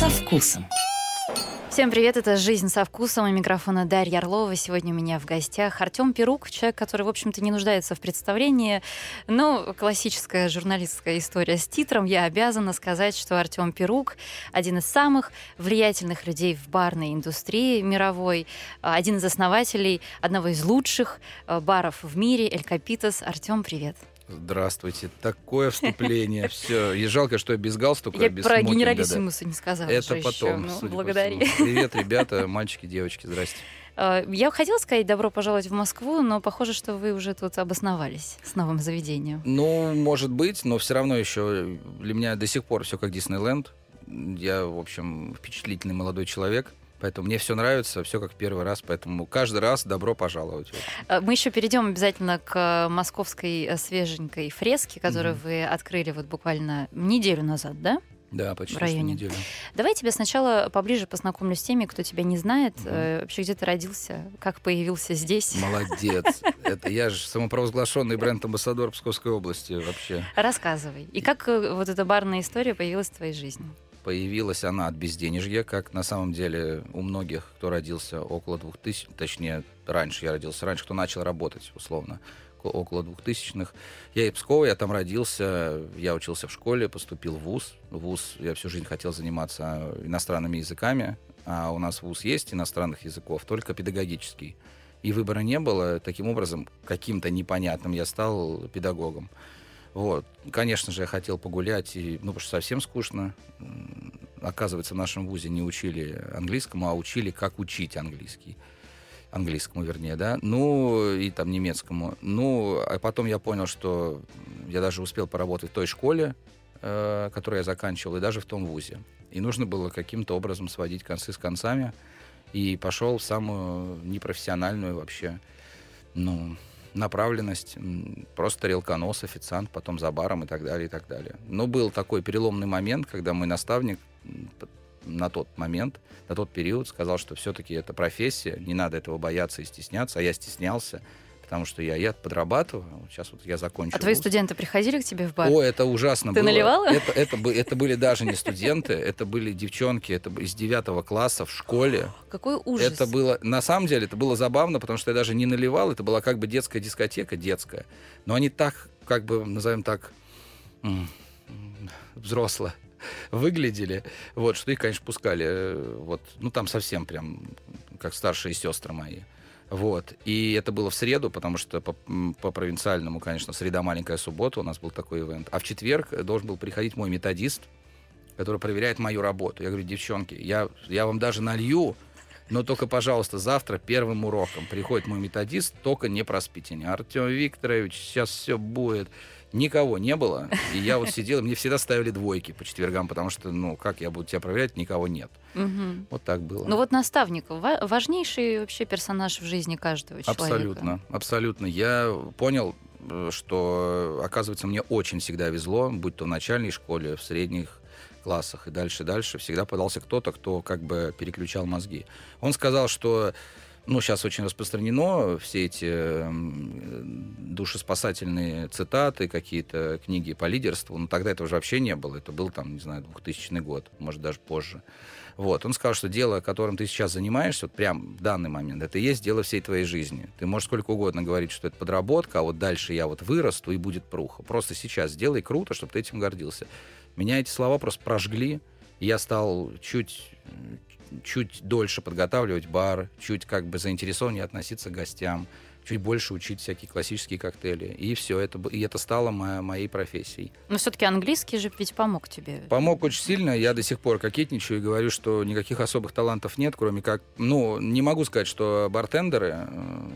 со вкусом. Всем привет, это «Жизнь со вкусом» у микрофона Дарья Орлова. Сегодня у меня в гостях Артем Перук, человек, который, в общем-то, не нуждается в представлении. Но классическая журналистская история с титром. Я обязана сказать, что Артем Перук — один из самых влиятельных людей в барной индустрии мировой, один из основателей одного из лучших э, баров в мире «Эль Капитас». Артем, привет. Здравствуйте. Такое вступление. Все. И жалко, что я без галстука, Я без про генералиссимуса не сказала. Это потом. еще. Ну, благодари. Привет, ребята, мальчики, девочки, здрасте. Э, Я хотела сказать добро пожаловать в Москву, но похоже, что вы уже тут обосновались с новым заведением. Ну, может быть, но все равно еще для меня до сих пор все как Диснейленд. Я, в общем, впечатлительный молодой человек. Поэтому мне все нравится, все как первый раз, поэтому каждый раз добро пожаловать. Э, Мы еще перейдем обязательно к э, московской э, свеженькой фреске, которую Мгм. вы открыли вот буквально неделю назад, да? Да, почти В районе. неделю. Давай тебя сначала поближе познакомлю с теми, кто тебя не знает. Мгм. Э, Вообще, где ты родился, как появился здесь. Молодец. Это я же самопровозглашенный бренд-амбассадор Псковской области вообще. Рассказывай. И как вот эта барная история появилась в твоей жизни? Появилась она от безденежья, как на самом деле у многих, кто родился около 2000, точнее, раньше я родился, раньше, кто начал работать, условно, ко- около 2000-х. Я из Пскова, я там родился, я учился в школе, поступил в ВУЗ. В ВУЗ я всю жизнь хотел заниматься иностранными языками, а у нас ВУЗ есть иностранных языков, только педагогический. И выбора не было. Таким образом, каким-то непонятным я стал педагогом. Вот. Конечно же, я хотел погулять, и, ну, потому что совсем скучно. Оказывается, в нашем ВУЗе не учили английскому, а учили, как учить английский. Английскому, вернее, да. Ну, и там немецкому. Ну, а потом я понял, что я даже успел поработать в той школе, э, которую я заканчивал, и даже в том ВУЗе. И нужно было каким-то образом сводить концы с концами. И пошел в самую непрофессиональную вообще, ну, направленность. Просто тарелконос, официант, потом за баром и так далее, и так далее. Но был такой переломный момент, когда мой наставник на тот момент, на тот период сказал, что все-таки это профессия, не надо этого бояться и стесняться. А я стеснялся, потому что я, я подрабатываю. Сейчас вот я закончу. А твои вуз. студенты приходили к тебе в бар? О, это ужасно Ты было. наливала? Это, это, это были даже не студенты, это были девчонки, это из девятого класса в школе. Какой ужас. Это было, на самом деле, это было забавно, потому что я даже не наливал, это была как бы детская дискотека, детская. Но они так, как бы, назовем так, взросло выглядели, вот, что их, конечно, пускали, э, вот, ну, там совсем прям, как старшие сестры мои. Вот. И это было в среду, потому что по, по провинциальному, конечно, среда маленькая суббота, у нас был такой ивент. А в четверг должен был приходить мой методист, который проверяет мою работу. Я говорю, девчонки, я, я вам даже налью, но только, пожалуйста, завтра первым уроком приходит мой методист, только не проспите. Артем Викторович, сейчас все будет. Никого не было. И я вот сидел, мне всегда ставили двойки по четвергам, потому что, ну, как я буду тебя проверять, никого нет. Мгм. Вот так было. Ну вот наставник ва- важнейший вообще персонаж в жизни каждого человека. Абсолютно, абсолютно. Я понял, э, что, оказывается, мне очень всегда везло, будь то в начальной школе, в средних классах и дальше, дальше, всегда подался кто-то, кто как бы переключал мозги. Он сказал, что ну, сейчас очень распространено все эти м, душеспасательные цитаты, какие-то книги по лидерству. Но тогда этого же вообще не было. Это был там, не знаю, 2000 год, может, даже позже. Вот. Он сказал, что дело, которым ты сейчас занимаешься, вот прям в данный момент, это и есть дело всей твоей жизни. Ты можешь сколько угодно говорить, что это подработка, а вот дальше я вот вырасту и будет пруха. Просто сейчас сделай круто, чтобы ты этим гордился. Меня эти слова просто прожгли. Я стал чуть, чуть дольше подготавливать бар, чуть как бы заинтересованнее относиться к гостям, чуть больше учить всякие классические коктейли. И все, это, и это стало мо- моей профессией. Но все-таки английский же ведь помог тебе. Помог очень сильно. Я до сих пор кокетничаю и говорю, что никаких особых талантов нет, кроме как... Ну, не могу сказать, что бартендеры, э,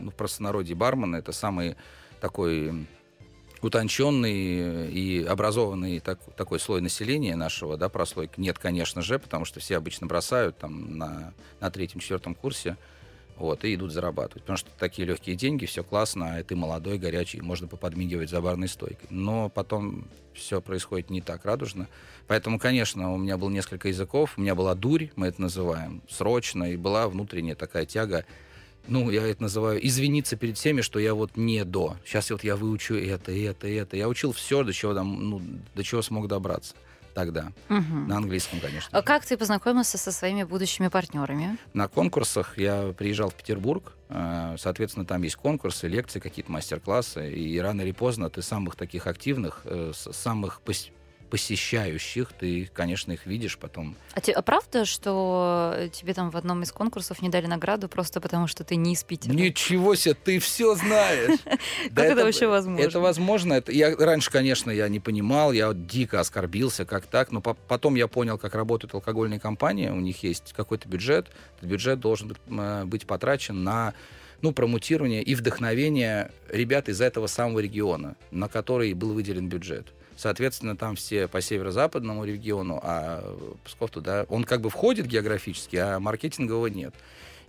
ну, в простонародье бармены, это самый такой утонченный и образованный так- такой слой населения нашего, да, прослойка. Нет, конечно же, потому что все обычно бросают там на, на третьем-четвертом курсе, вот, и идут зарабатывать. Потому что такие легкие деньги, все классно, а ты молодой, горячий, можно поподмигивать за барной стойкой. Но потом все происходит не так радужно. Поэтому, конечно, у меня было несколько языков, у меня была дурь, мы это называем, срочно, и была внутренняя такая тяга ну, я это называю, извиниться перед всеми, что я вот не до. Сейчас вот я выучу это, это, это. Я учил все, до чего, там, ну, до чего смог добраться. тогда. Угу. На английском, конечно. А как ты познакомился со своими будущими партнерами? На конкурсах я приезжал в Петербург, э, соответственно, там есть конкурсы, лекции, какие-то мастер-классы, и рано или поздно ты самых таких активных, э, самых посещающих, ты, конечно, их видишь потом. А, те- а правда, что тебе там в одном из конкурсов не дали награду просто потому, что ты не из Питера? Ничего себе, ты все знаешь. Как это вообще возможно? Это возможно. Я, раньше, конечно, я не понимал, я дико оскорбился, как так, но по- потом я понял, как работают алкогольные компании. У них есть какой-то бюджет. Этот бюджет должен быть, м, быть потрачен на ну, промутирование и вдохновение ребят из этого самого региона, на который был выделен бюджет. Соответственно, там все по северо-западному региону, а Псков туда, он как бы входит географически, а маркетингового нет.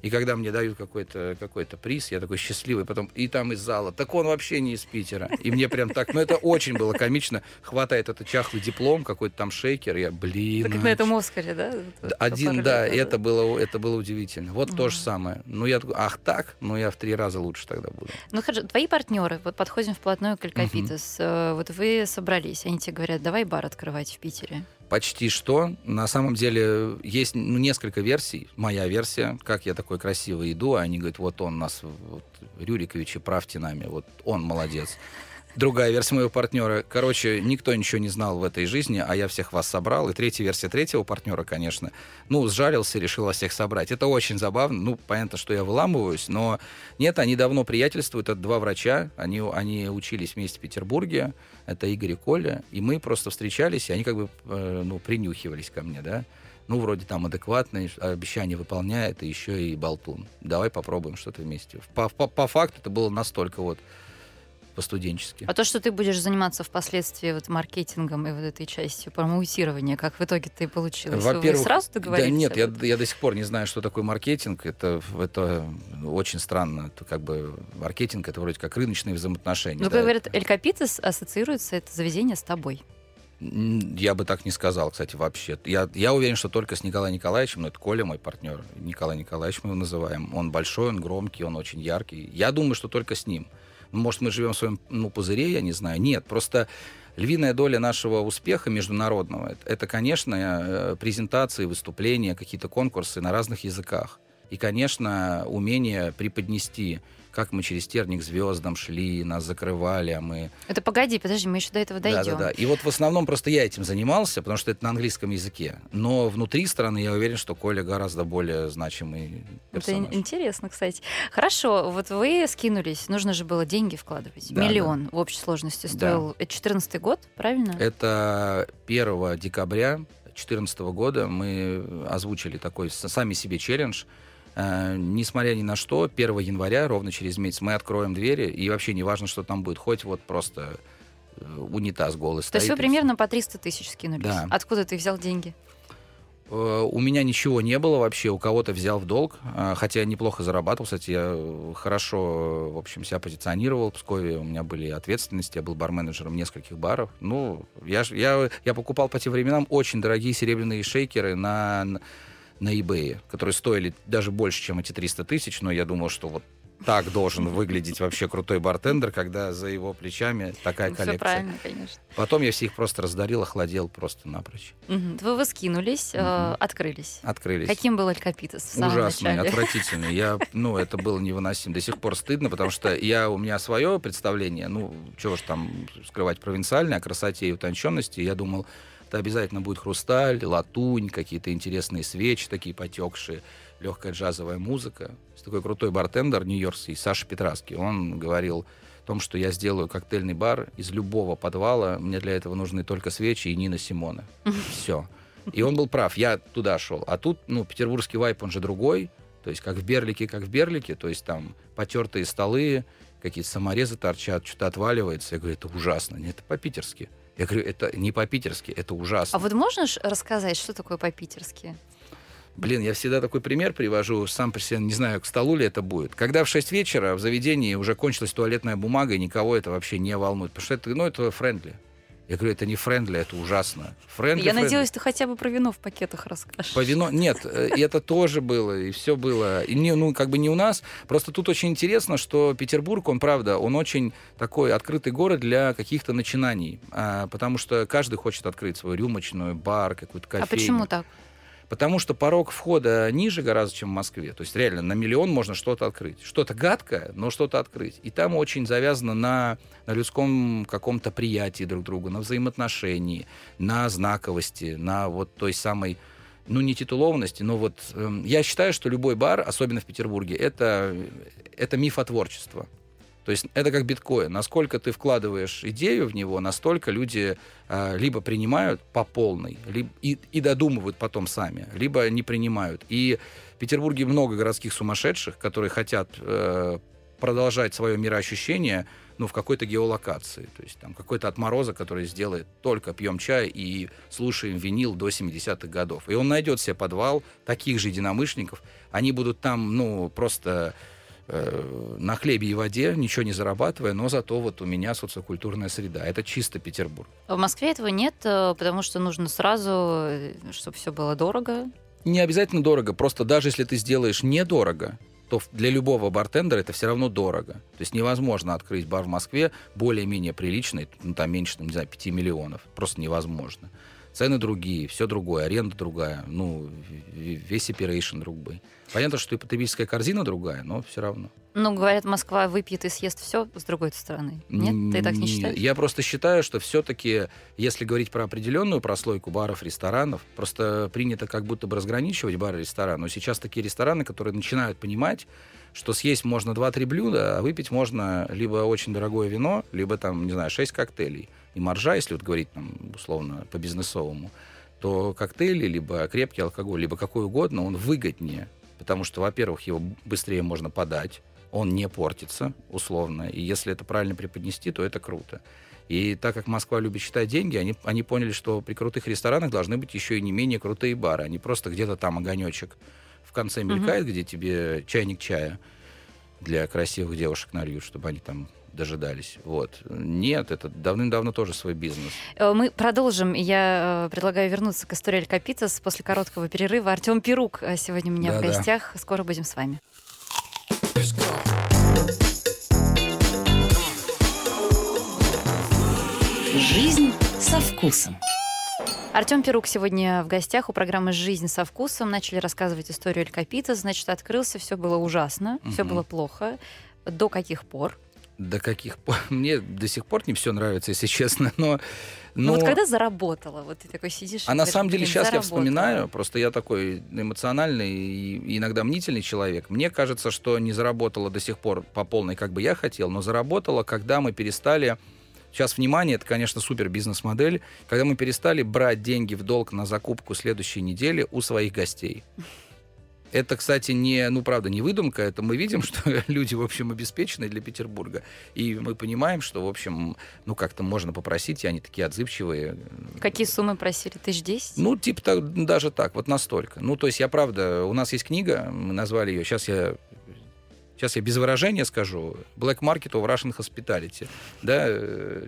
И когда мне дают какой-то какой приз, я такой счастливый, потом и там из зала, так он вообще не из Питера. И мне прям так, ну это очень было комично. Хватает этот чахлый диплом, какой-то там шейкер, я, блин. Как а на этом Оскаре, да? Один, да, это было, это было удивительно. Вот то же самое. Ну, я такой, ах так? Ну, я в три раза лучше тогда буду. Ну, хорошо, твои партнеры, вот подходим вплотную к Элькапитес. Э, Вот вы собрались, они тебе говорят, давай бар открывать в Питере. Почти что. На самом деле есть ну, несколько версий. Моя версия, как я такой красиво иду, а они говорят, вот он нас, вот, Рюрикович, и правьте нами, вот он молодец. Другая версия моего партнера. Короче, никто ничего не знал в этой жизни, а я всех вас собрал. И третья версия третьего партнера, конечно. Ну, сжалился, решил вас всех собрать. Это очень забавно. Ну, понятно, что я выламываюсь, но нет, они давно приятельствуют. Это два врача. Они, они учились вместе в Петербурге. Это Игорь и Коля. И мы просто встречались, и они как бы, э, ну, принюхивались ко мне, да. Ну, вроде там адекватный, обещание выполняет, и еще и болтун. Давай попробуем что-то вместе. По, по, по факту это было настолько вот по-студенчески. А то, что ты будешь заниматься впоследствии вот маркетингом и вот этой частью промоутирования, как в итоге ты получилось? Вы Во-первых, сразу да договорились? нет, об я, я до сих пор не знаю, что такое маркетинг. Это, это очень странно. Это как бы маркетинг, это вроде как рыночные взаимоотношения. Ну, да. говорят, Элькапитес ассоциируется это заведение с тобой. Я бы так не сказал, кстати, вообще. Я, я уверен, что только с Николаем Николаевичем, но это Коля, мой партнер, Николай Николаевич мы его называем. Он большой, он громкий, он очень яркий. Я думаю, что только с ним. Может, мы живем в своем ну, пузыре, я не знаю. Нет, просто львиная доля нашего успеха международного это, это, конечно, э, презентации, выступления, какие-то конкурсы на разных языках. И, конечно, умение преподнести, как мы через терник звездам шли, нас закрывали, а мы Это погоди, подожди, мы еще до этого да, дойдем. да, да. И вот в основном просто я этим занимался, потому что это на английском языке. Но внутри страны я уверен, что Коля гораздо более значимый Это персонаж. ин- интересно, кстати. Хорошо, вот вы скинулись, нужно же было деньги вкладывать. Да, Миллион в общей сложности стоил. Это 14 год, правильно? Это 1 декабря 2014 года мы озвучили такой сами себе челлендж. Э, несмотря ни на что, 1 января, ровно через месяц, мы откроем двери, и вообще не важно, что там будет, хоть вот просто э, унитаз голый То есть стоит. вы и примерно по 300 тысяч скинулись. Да. Откуда ты взял деньги? Э, У меня ничего не было вообще, у кого-то взял в долг, э, хотя я неплохо зарабатывал, кстати, я хорошо, в общем, себя позиционировал в Пскове, у меня были ответственности, я был барменеджером нескольких баров. Ну, я, я, я покупал по тем временам очень дорогие серебряные шейкеры на, на eBay, которые стоили даже больше, чем эти 300 тысяч, но я думал, что вот так должен выглядеть вообще крутой бартендер, когда за его плечами такая Все коллекция. правильно, конечно. Потом я все их просто раздарил, охладел просто напрочь. Мгм. Вы, вы скинулись, э, открылись. Открылись. Каким был Алькапитес в самом Ужасный, начале? отвратительный. Я, ну, это было невыносимо. До сих пор стыдно, потому что я, у меня свое представление, ну, чего ж там скрывать провинциальное, о красоте и утонченности. Я думал, это обязательно будет хрусталь, латунь, какие-то интересные свечи такие потекшие, легкая джазовая музыка. Есть такой крутой бартендер нью-йоркский, Саша Петраский, он говорил о том, что я сделаю коктейльный бар из любого подвала, мне для этого нужны только свечи и Нина Симона. Все. И он был прав, я туда шел. А тут, ну, петербургский вайп, он же другой. То есть как в Берлике, как в Берлике. То есть там потертые столы, какие-то саморезы торчат, что-то отваливается. Я говорю, это ужасно. Нет, это по-питерски. Я говорю, это не по-питерски, это ужасно. А вот можешь рассказать, что такое по-питерски? Блин, я всегда такой пример привожу, сам по себе не знаю, к столу ли это будет. Когда в 6 вечера в заведении уже кончилась туалетная бумага, и никого это вообще не волнует. Потому что это, ну, это friendly. Я говорю, это не friendly, это ужасно. Friendly, Я friendly. надеялась, ты хотя бы про вино в пакетах расскажешь. По вино... Нет, э, и это тоже было, и все было. И не, ну, как бы не у нас. Просто тут очень интересно, что Петербург, он, правда, он очень такой открытый город для каких-то начинаний. А, потому что каждый хочет открыть свою рюмочную, бар, какую-то кофейню. А почему так? Потому что порог входа ниже гораздо, чем в Москве. То есть реально на миллион можно что-то открыть. Что-то гадкое, но что-то открыть. И там очень завязано на, на людском каком-то приятии друг друга, на взаимоотношении, на знаковости, на вот той самой ну, не титулованности, но вот э, я считаю, что любой бар, особенно в Петербурге, это, это мифотворчество. То есть это как биткоин. Насколько ты вкладываешь идею в него, настолько люди э, либо принимают по полной, либо, и, и додумывают потом сами, либо не принимают. И в Петербурге много городских сумасшедших, которые хотят э, продолжать свое мироощущение ну, в какой-то геолокации. То есть там какой-то отморозок, который сделает только пьем чай и слушаем винил до 70-х годов. И он найдет себе подвал таких же единомышленников. Они будут там, ну, просто э, на хлебе и воде, ничего не зарабатывая, но зато вот у меня социокультурная среда. Это чисто Петербург. В Москве этого нет, э, потому что нужно сразу, чтобы все было дорого. Не обязательно дорого, просто даже если ты сделаешь недорого, то для любого бартендера это все равно дорого. То есть невозможно открыть бар в Москве более-менее приличный, ну, там меньше, там, не знаю, 5 миллионов. Просто невозможно. Цены другие, все другое, аренда другая, ну, весь оперейшн другой. Понятно, что и потребительская корзина другая, но все равно. Ну, говорят, Москва выпьет и съест все с другой стороны. Нет, ты так не считаешь? Я просто считаю, что все-таки, если говорить про определенную прослойку баров, ресторанов, просто принято как будто бы разграничивать бары и рестораны. Но сейчас такие рестораны, которые начинают понимать, что съесть можно 2-3 блюда, а выпить можно либо очень дорогое вино, либо там, не знаю, 6 коктейлей. И маржа, если вот говорить там, условно, по-бизнесовому, то коктейли, либо крепкий алкоголь, либо какой угодно, он выгоднее. Потому что, во-первых, его быстрее можно подать, он не портится, условно. И если это правильно преподнести, то это круто. И так как Москва любит считать деньги, они, они поняли, что при крутых ресторанах должны быть еще и не менее крутые бары, а не просто где-то там огонечек в конце мелькает, mm-hmm. где тебе чайник чая для красивых девушек нальют, чтобы они там дожидались. Вот. Нет, это давным-давно тоже свой бизнес. Мы продолжим. Я предлагаю вернуться к истории Эль Капитас после короткого перерыва. Артем Перук сегодня у меня да, в гостях. Да. Скоро будем с вами. Жизнь со вкусом. Артем Перук сегодня в гостях у программы «Жизнь со вкусом». Начали рассказывать историю Эль Капита. Значит, открылся, все было ужасно, угу. все было плохо. До каких пор? До каких пор? Мне до сих пор не все нравится, если честно, но... Но... Ну вот когда заработала, вот ты такой сидишь... А на самом деле сейчас заработала. я вспоминаю, просто я такой эмоциональный и иногда мнительный человек. Мне кажется, что не заработала до сих пор по полной, как бы я хотел, но заработала, когда мы перестали Сейчас, внимание, это, конечно, супер бизнес-модель, когда мы перестали брать деньги в долг на закупку следующей недели у своих гостей. Это, кстати, не, ну, правда, не выдумка, это мы видим, что люди, в общем, обеспечены для Петербурга. И мы понимаем, что, в общем, ну, как-то можно попросить, и они такие отзывчивые. Какие суммы просили? Тысяч десять? Ну, типа так, даже так, вот настолько. Ну, то есть я, правда, у нас есть книга, мы назвали ее, сейчас я сейчас я без выражения скажу, Black Market of Russian Hospitality, да,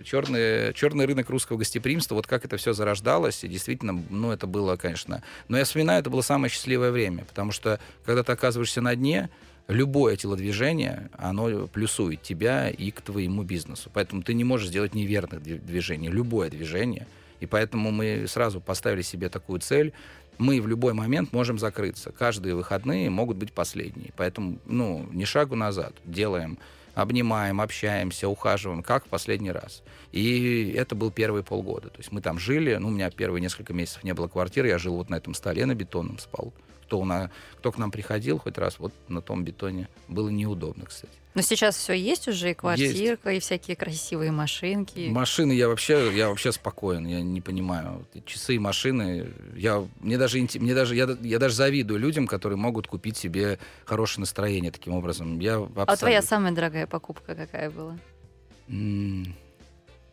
черный, черный рынок русского гостеприимства, вот как это все зарождалось, и действительно, ну, это было, конечно, но я вспоминаю, это было самое счастливое время, потому что, когда ты оказываешься на дне, любое телодвижение, оно плюсует тебя и к твоему бизнесу, поэтому ты не можешь сделать неверных движений, любое движение, и поэтому мы сразу поставили себе такую цель мы в любой момент можем закрыться. Каждые выходные могут быть последние. Поэтому, ну, ни шагу назад. Делаем, обнимаем, общаемся, ухаживаем, как в последний раз. И это был первые полгода. То есть мы там жили, ну, у меня первые несколько месяцев не было квартиры, я жил вот на этом столе на бетонном спал кто, на, кто к нам приходил хоть раз, вот на том бетоне было неудобно, кстати. Но сейчас все есть уже, и квартирка, есть. и всякие красивые машинки. Машины я вообще, я вообще спокоен, я не понимаю. Часы и машины, я, мне даже, мне даже, я, я даже завидую людям, которые могут купить себе хорошее настроение таким образом. Я абсолютно... А твоя самая дорогая покупка какая была? Mm,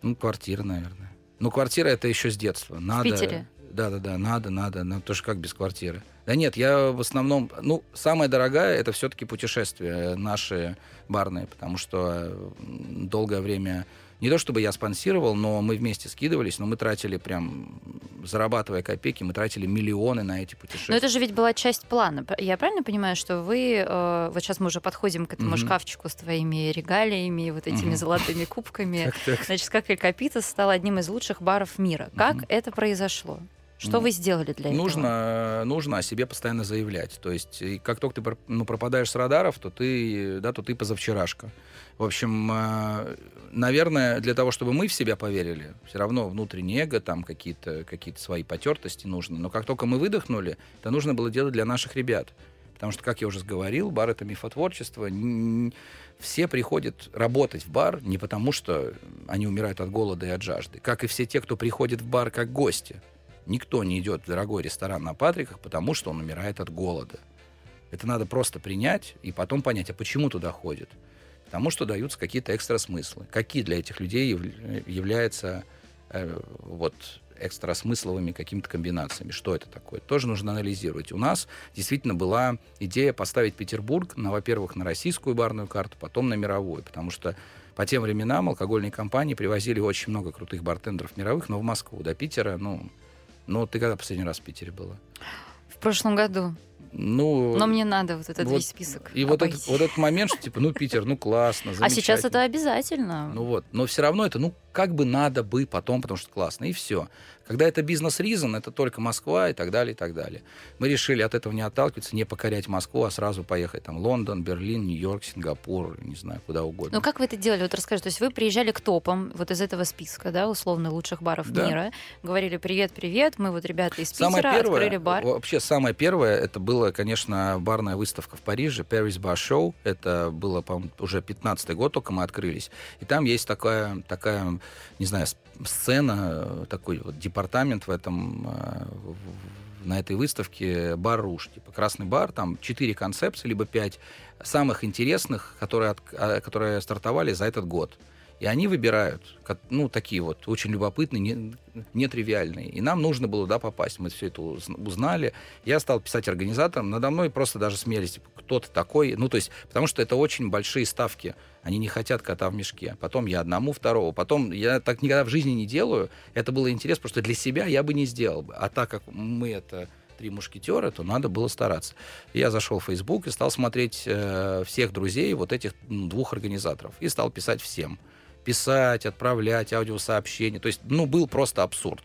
ну, квартира, наверное. Ну, квартира это еще с детства. Надо, в Питере? Да, да, да, надо, надо, надо, тоже как без квартиры. Да нет, я в основном, ну, самое дорогое это все-таки путешествия наши барные, потому что долгое время Не то чтобы я спонсировал, но мы вместе скидывались, но мы тратили прям, зарабатывая копейки, мы тратили миллионы на эти путешествия. Но это же ведь была часть плана. Я правильно понимаю, что вы, э, вот сейчас мы уже подходим к этому mm-hmm. шкафчику с твоими регалиями, вот этими mm-hmm. золотыми кубками. Значит, как Эль Капитас стал одним из лучших баров мира. Как это произошло? Что вы сделали для нужно, этого? Нужно о себе постоянно заявлять. То есть, как только ты ну, пропадаешь с радаров, то ты, да, то ты позавчерашка. В общем, э, наверное, для того, чтобы мы в себя поверили, все равно внутреннее эго, там какие-то какие свои потертости нужны. Но как только мы выдохнули, это нужно было делать для наших ребят. Потому что, как я уже говорил, бар — это мифотворчество. Все приходят работать в бар не потому, что они умирают от голода и от жажды. Как и все те, кто приходит в бар как гости. Никто не идет в дорогой ресторан на Патриках, потому что он умирает от голода. Это надо просто принять и потом понять, а почему туда ходят. Потому что даются какие-то экстра смыслы. Какие для этих людей яв- являются э, вот экстрасмысловыми какими-то комбинациями. Что это такое? Тоже нужно анализировать. У нас действительно была идея поставить Петербург, на, во-первых, на российскую барную карту, потом на мировую, потому что по тем временам алкогольные компании привозили очень много крутых бартендеров мировых, но в Москву, до Питера, ну, ну, ты когда последний раз в Питере была? В прошлом году. Ну, Но мне надо вот этот вот, весь список. И вот этот, вот этот момент, что типа, ну, Питер, ну классно, А сейчас это обязательно. Ну вот, но все равно это, ну, как бы надо бы потом, потому что классно, и все. Когда это бизнес-ризон, это только Москва и так далее, и так далее. Мы решили от этого не отталкиваться, не покорять Москву, а сразу поехать там Лондон, Берлин, Нью-Йорк, Сингапур, не знаю, куда угодно. Ну как вы это делали? Вот расскажи, то есть вы приезжали к топам вот из этого списка, да, условно лучших баров да. мира, говорили привет, привет, мы вот ребята из Питера самое первое, открыли бар. Вообще самое первое, это было, конечно, барная выставка в Париже, Paris Bar Show, это было, по уже 15 год только мы открылись, и там есть такая, такая, не знаю, сцена, такой вот департамент в этом, э, на этой выставке бар Руш, типа красный бар, там четыре концепции, либо пять самых интересных, которые, а, которые стартовали за этот год. И они выбирают, ну, такие вот, очень любопытные, не, нетривиальные. И нам нужно было, да, попасть. Мы все это узнали. Я стал писать организатором. Надо мной просто даже смелись, типа, кто то такой. Ну, то есть, потому что это очень большие ставки. Они не хотят кота в мешке. Потом я одному, второго. Потом я так никогда в жизни не делаю. Это было интересно, просто для себя я бы не сделал бы. А так как мы это три мушкетера, то надо было стараться. Я зашел в Facebook и стал смотреть э, всех друзей вот этих ну, двух организаторов. И стал писать всем писать, отправлять аудиосообщения. То есть, ну, был просто абсурд.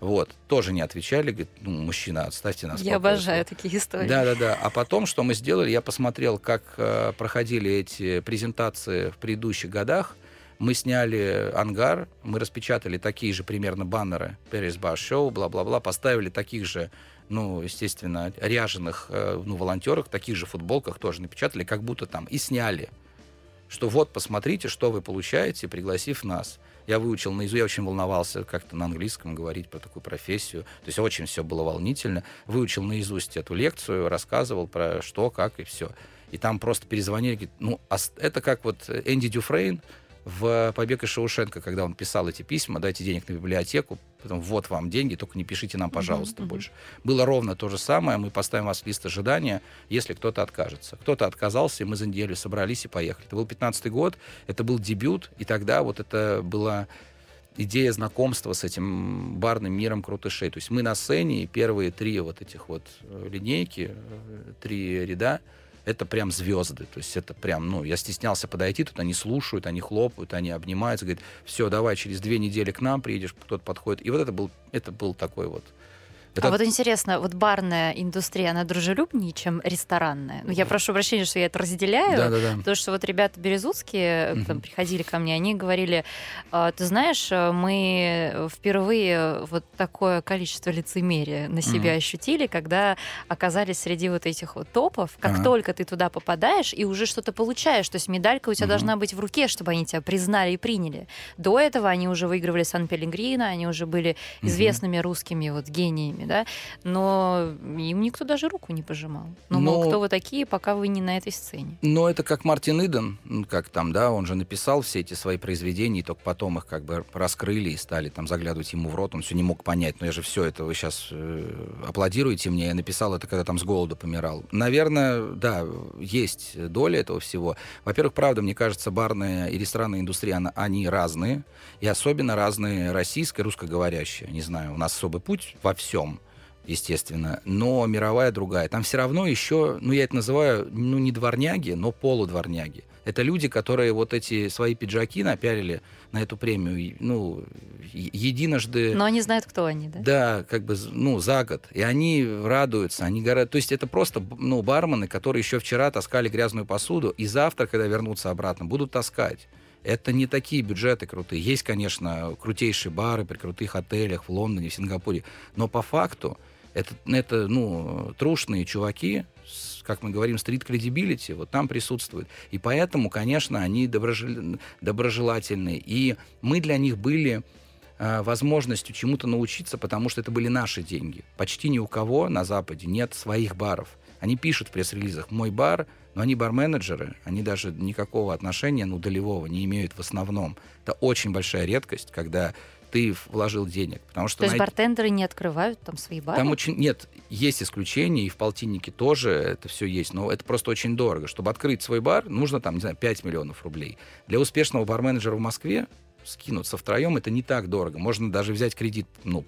Вот, тоже не отвечали, говорит, ну, мужчина, отставьте нас. Я обожаю такие истории. Да-да-да. А потом, что мы сделали, я посмотрел, как э, проходили эти презентации в предыдущих годах. Мы сняли ангар, мы распечатали такие же примерно баннеры Paris Bar Show, бла-бла-бла, поставили таких же, ну, естественно, ряженых, э, ну, волонтеров, таких же футболках тоже напечатали, как будто там, и сняли что вот, посмотрите, что вы получаете, пригласив нас. Я выучил наизусть, я очень волновался как-то на английском говорить про такую профессию. То есть очень все было волнительно. Выучил наизусть эту лекцию, рассказывал про что, как и все. И там просто перезвонили, говорит, ну, а это как вот Энди Дюфрейн, в «Побег из Шаушенко», когда он писал эти письма, дайте денег на библиотеку, потом вот вам деньги, только не пишите нам, пожалуйста, uh-huh, больше. Было ровно то же самое, мы поставим вас в лист ожидания, если кто-то откажется. Кто-то отказался, и мы за неделю собрались и поехали. Это был 15 год, это был дебют, и тогда вот это была идея знакомства с этим барным миром крутышей. То есть мы на сцене, и первые три вот этих вот э, линейки, э, три ряда — это прям звезды. То есть это прям, ну, я стеснялся подойти, тут они слушают, они хлопают, они обнимаются, говорят, все, давай, через две недели к нам приедешь, кто-то подходит. И вот это был, это был такой вот это... А вот интересно, вот барная индустрия, она дружелюбнее, чем ресторанная? Ну, я прошу прощения, что я это разделяю, да, да, да. потому что вот ребята березутские угу. там, приходили ко мне, они говорили, «А, ты знаешь, мы впервые вот такое количество лицемерия на себя угу. ощутили, когда оказались среди вот этих вот топов. Как ага. только ты туда попадаешь и уже что-то получаешь, то есть медалька у тебя угу. должна быть в руке, чтобы они тебя признали и приняли. До этого они уже выигрывали Сан-Пелегрино, они уже были известными русскими вот гениями деньгами, да, но им никто даже руку не пожимал. Ну, Но- мол, кто вы такие, пока вы не на этой сцене. Но это как Мартин Иден, ну, как там, да, он же написал все эти свои произведения, и только потом их как бы раскрыли и стали там заглядывать ему в рот, он все не мог понять, но я же все это, вы сейчас аплодируете мне, я написал это, когда там с голоду помирал. Наверное, да, есть доля этого всего. Во-первых, правда, мне кажется, барная и ресторанная индустрия, она- они разные, и особенно разные российская, русскоговорящая. Не знаю, у нас особый путь во всем естественно, но мировая другая. Там все равно еще, ну я это называю, ну не дворняги, но полудворняги. Это люди, которые вот эти свои пиджаки напялили на эту премию, ну, единожды... Но они знают, кто они, да? Да, как бы, ну, за год. И они радуются, они горят. То есть это просто, ну, бармены, которые еще вчера таскали грязную посуду, и завтра, когда вернутся обратно, будут таскать. Это не такие бюджеты крутые. Есть, конечно, крутейшие бары при крутых отелях в Лондоне, в Сингапуре. Но по факту это, это ну, трушные чуваки, с, как мы говорим, стрит кредибилити, вот там присутствуют. И поэтому, конечно, они доброжел- доброжелательные. И мы для них были э, возможностью чему-то научиться, потому что это были наши деньги. Почти ни у кого на Западе нет своих баров. Они пишут в пресс-релизах «мой бар», но они бар-менеджеры, они даже никакого отношения, ну, долевого не имеют в основном. Это очень большая редкость, когда ты вложил денег. Потому что То есть най- бартендеры не открывают там свои бары? там очень нет, есть исключения, и в полтиннике тоже это все есть, но это просто очень дорого. Чтобы открыть свой бар, нужно там, не знаю, 5 миллионов рублей. Для успешного барменеджера в Москве скинуться втроем это не так дорого. Можно даже взять кредит, ну,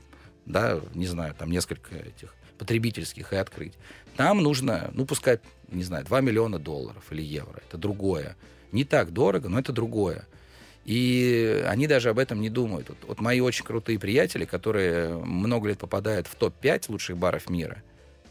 да, не знаю, там несколько этих потребительских и открыть. Там нужно, ну, пускай, не знаю, 2 миллиона долларов или евро. Это другое. Не так дорого, но это другое. И они даже об этом не думают. Вот, вот мои очень крутые приятели, которые много лет попадают в топ-5 лучших баров мира,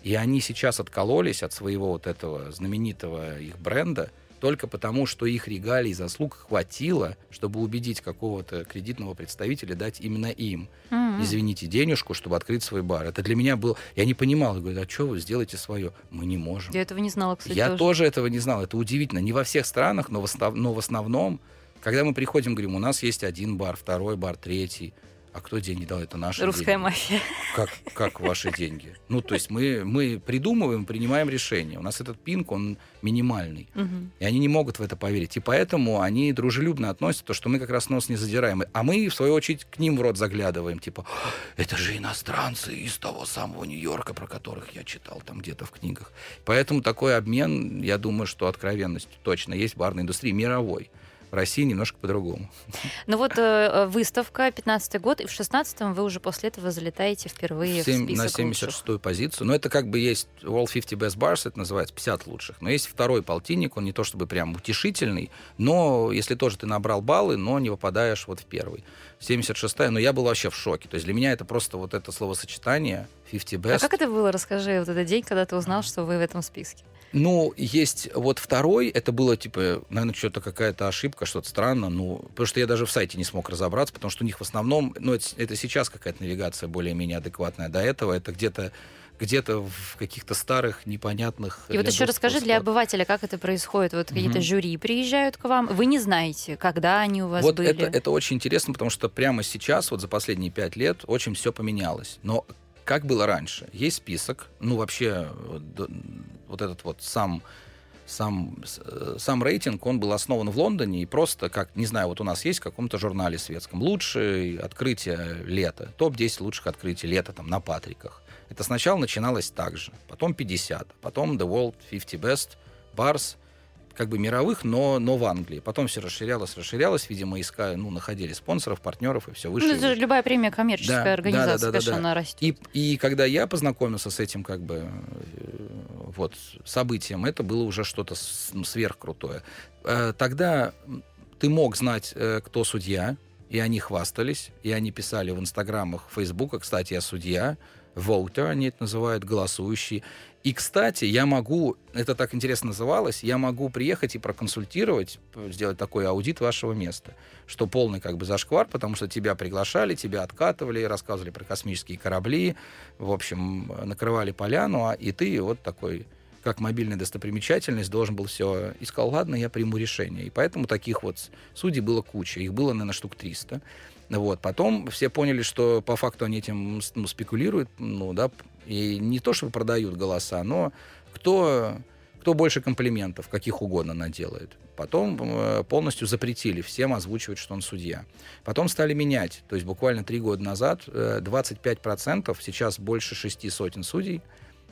и они сейчас откололись от своего вот этого знаменитого их бренда только потому, что их регалий и заслуг хватило, чтобы убедить какого-то кредитного представителя дать именно им, М-м. извините, денежку, чтобы открыть свой бар. Это для меня был... Я не понимал. Я говорю, а что вы сделаете свое? Мы не можем. Я этого не знала, кстати, Я тоже. тоже этого не знал. Это удивительно. Не во всех странах, но в, основ- но в основном, когда мы приходим, говорим, у нас есть один бар, второй бар, третий. А кто деньги дал? Это наши Русская деньги. мафия. Как, как ваши деньги? Ну, то есть мы, мы придумываем, принимаем решения. У нас этот пинг, он минимальный. Мгм. И они не могут в это поверить. И поэтому они дружелюбно относятся, то, что мы как раз нос не задираем. А мы, в свою очередь, к ним в рот заглядываем. Типа, это же иностранцы из того самого Нью-Йорка, про которых я читал там где-то в книгах. Поэтому такой обмен, я думаю, что откровенность точно есть в барной индустрии мировой. В России немножко по-другому. Ну вот э, выставка, 15 год, и в 16-м вы уже после этого залетаете впервые в, Семь- список на лучших. 76-ю позицию. Но это как бы есть World 50 Best Bars, это называется 50 лучших. Но есть второй полтинник, он не то чтобы прям утешительный, но если тоже ты набрал баллы, но не попадаешь вот в первый. 76-я, но я был вообще в шоке. То есть для меня это просто вот это словосочетание 50 Best. А как это было? Расскажи, вот этот день, когда ты узнал, что вы в этом списке. Ну, есть вот второй, это было, типа, наверное, что-то какая-то ошибка, что-то странно, ну, потому что я даже в сайте не смог разобраться, потому что у них в основном, ну, это, это сейчас какая-то навигация более-менее адекватная, до этого это где-то где-то в каких-то старых, непонятных... И вот еще расскажи для обывателя, как это происходит. Вот какие-то Мгм. жюри приезжают к вам, вы не знаете, когда они у вас Вот были. это, это очень интересно, потому что прямо сейчас, вот за последние пять лет, очень все поменялось. Но как было раньше? Есть список, ну вообще вот, д- вот этот вот сам сам, э, сам рейтинг, он был основан в Лондоне, и просто, как, не знаю, вот у нас есть в каком-то журнале светском, лучшее открытие лета, топ-10 лучших открытий лета там на Патриках. Это сначала начиналось так же, потом 50, потом The World 50 Best Bars, как бы мировых, но, но в Англии. Потом все расширялось, расширялось, видимо, искали, ну, находили спонсоров, партнеров, и все выше. Ну, это же любая премия коммерческая Да, да, организация, да, да, да, конечно, да. она растет. И, и когда я познакомился с этим как бы э, вот событием, это было уже что-то сверхкрутое. Э, Тогда ты мог знать, э, кто судья, и они хвастались, и они писали в инстаграмах, фейсбука, кстати, я судья, voter, они это называют, голосующий. И, кстати, я могу, это так интересно называлось, я могу приехать и проконсультировать, п- сделать такой аудит вашего места, что полный как бы зашквар, потому что тебя приглашали, тебя откатывали, рассказывали про космические корабли, в общем, накрывали поляну, а и ты вот такой как мобильная достопримечательность, должен был все... И сказал, ладно, я приму решение. И поэтому таких вот судей было куча. Их было, наверное, штук 300. Вот. Потом все поняли, что по факту они этим ну, спекулируют, ну, да, и не то, чтобы продают голоса, но кто, кто больше комплиментов, каких угодно наделает. Потом э, полностью запретили всем озвучивать, что он судья. Потом стали менять. То есть буквально три года назад э, 25%, сейчас больше шести сотен судей,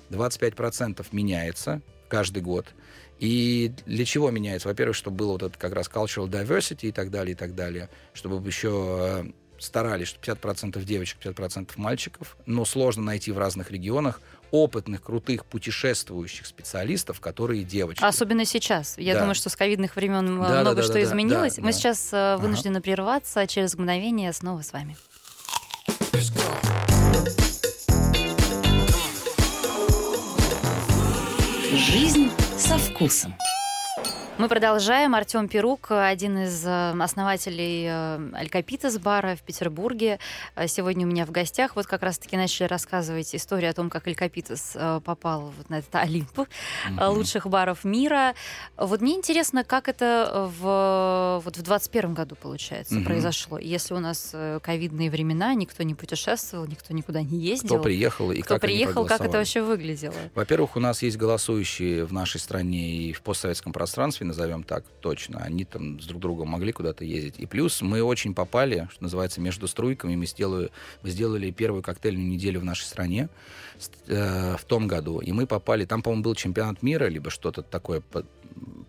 25% меняется каждый год. И для чего меняется? Во-первых, чтобы было вот это как раз cultural diversity и так далее, и так далее. Чтобы еще э, старались, что 50% девочек, 50% мальчиков. Но сложно найти в разных регионах опытных, крутых, путешествующих специалистов, которые девочки. Особенно сейчас. Я да. думаю, что с ковидных времен да, много да, да, что да, изменилось. Да, Мы да. сейчас э, вынуждены ага. прерваться. Через мгновение снова с вами. Жизнь со вкусом. Мы продолжаем. Артем Перук, один из э, основателей э, Алькапитас бара в Петербурге. Э, сегодня у меня в гостях. Вот как раз-таки начали рассказывать историю о том, как Алькапитас попал вот на этот Олимп mm-hmm. лучших баров мира. Вот мне интересно, как это в, вот в 21 году, получается, mm-hmm. произошло. Если у нас ковидные времена, никто не путешествовал, никто никуда не ездил. Кто приехал и Кто как приехал, как это вообще выглядело? Во-первых, у нас есть голосующие в нашей стране и в постсоветском пространстве назовем так точно. Они там с друг другом могли куда-то ездить. И плюс мы очень попали, что называется, между струйками. Мы сделали, мы сделали первую коктейльную неделю в нашей стране э, в том году. И мы попали, там, по-моему, был чемпионат мира, либо что-то такое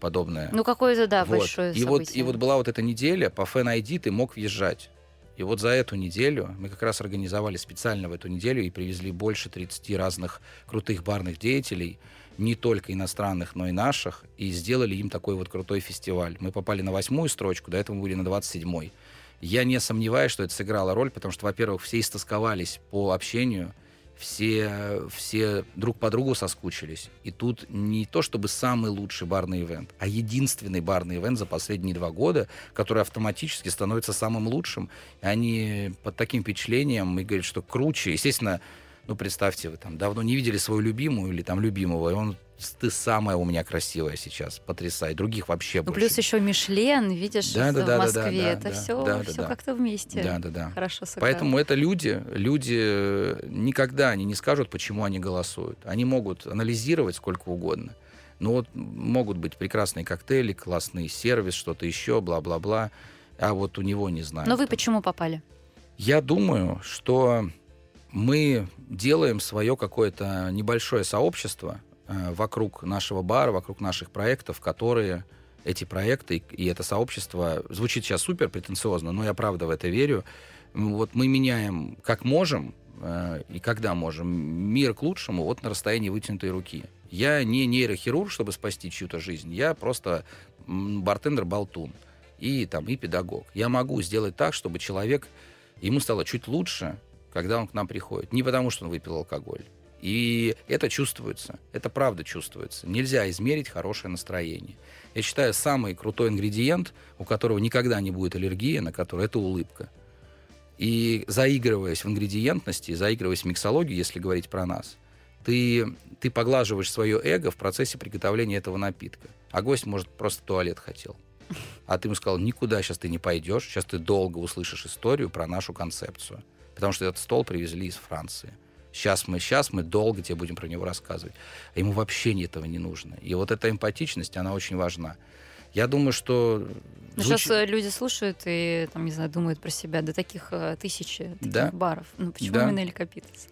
подобное. Ну, какое-то, да, вот. большое и Вот, и вот была вот эта неделя, по ID ты мог въезжать. И вот за эту неделю мы как раз организовали специально в эту неделю и привезли больше 30 разных крутых барных деятелей, не только иностранных, но и наших, и сделали им такой вот крутой фестиваль. Мы попали на восьмую строчку, до этого мы были на 27-й. Я не сомневаюсь, что это сыграло роль, потому что, во-первых, все истосковались по общению, все, все друг по другу соскучились. И тут не то чтобы самый лучший барный ивент, а единственный барный ивент за последние два года, который автоматически становится самым лучшим. И они под таким впечатлением и говорят, что круче. Естественно, ну, представьте, вы там давно не видели свою любимую или там любимого, и он ты самая у меня красивая сейчас, потрясай. Других вообще ну, больше. Плюс еще Мишлен, видишь, да, да, в Москве. Да, да, это да, все, да, все да, как-то вместе. Да, да, да. Хорошо сыграло. Поэтому это люди. Люди э, никогда они не скажут, почему они голосуют. Они могут анализировать сколько угодно. Но вот могут быть прекрасные коктейли, классный сервис, что-то еще, бла-бла-бла. А вот у него не знаю. Но вы почему попали? Я думаю, что мы делаем свое какое-то небольшое сообщество э, вокруг нашего бара, вокруг наших проектов, которые эти проекты и это сообщество звучит сейчас супер претенциозно, но я правда в это верю. Вот мы меняем как можем э, и когда можем мир к лучшему вот на расстоянии вытянутой руки. Я не нейрохирург, чтобы спасти чью-то жизнь. Я просто бартендер-болтун и там и педагог. Я могу сделать так, чтобы человек ему стало чуть лучше, когда он к нам приходит. Не потому, что он выпил алкоголь. И это чувствуется, это правда чувствуется. Нельзя измерить хорошее настроение. Я считаю, самый крутой ингредиент, у которого никогда не будет аллергии, на который это улыбка. И заигрываясь в ингредиентности, заигрываясь в миксологию, если говорить про нас, ты, ты поглаживаешь свое эго в процессе приготовления этого напитка. А гость, может, просто туалет хотел. А ты ему сказал, никуда сейчас ты не пойдешь, сейчас ты долго услышишь историю про нашу концепцию потому что этот стол привезли из Франции. Сейчас мы, сейчас мы долго тебе будем про него рассказывать. А ему вообще этого не нужно. И вот эта эмпатичность, она очень важна. Я думаю, что... Ну, звуч... Сейчас э, люди слушают и, там, не знаю, думают про себя. До таких э, тысячи таких да? баров. Ну, почему да. именно Элькапитес?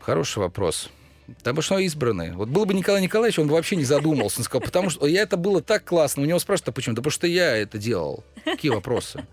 Хороший вопрос. Потому что избранный. Вот был бы Николай Николаевич, он бы вообще не задумался. Он сказал, потому что я это было так классно. У него спрашивают, а почему? Да потому что я это делал. Какие вопросы?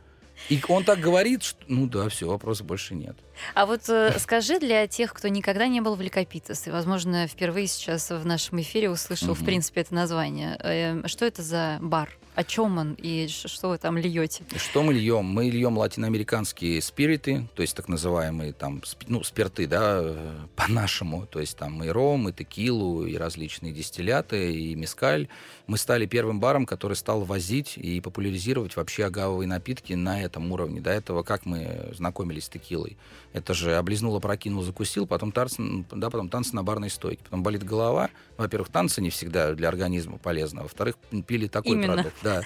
И он так говорит, что, ну да, все, вопросов больше нет. А вот э, скажи для тех, кто никогда не был в Ликопитес, и, возможно, впервые сейчас в нашем эфире услышал, mm-hmm. в принципе, это название, э, что это за бар? О чем он и что вы там льете? Что мы льем? Мы льем латиноамериканские спириты, то есть так называемые там, ну, спирты, да, э, по-нашему. То есть там и ром, и текилу, и различные дистилляты, и мескаль. Мы стали первым баром, который стал возить и популяризировать вообще агавовые напитки на этом уровне. До этого как мы знакомились с текилой? Это же облизнул, опрокинул, закусил, потом танцы, да, потом танцы на барной стойке. Потом болит голова. Во-первых, танцы не всегда для организма полезны. Во-вторых, пили такой Именно. продукт. Да.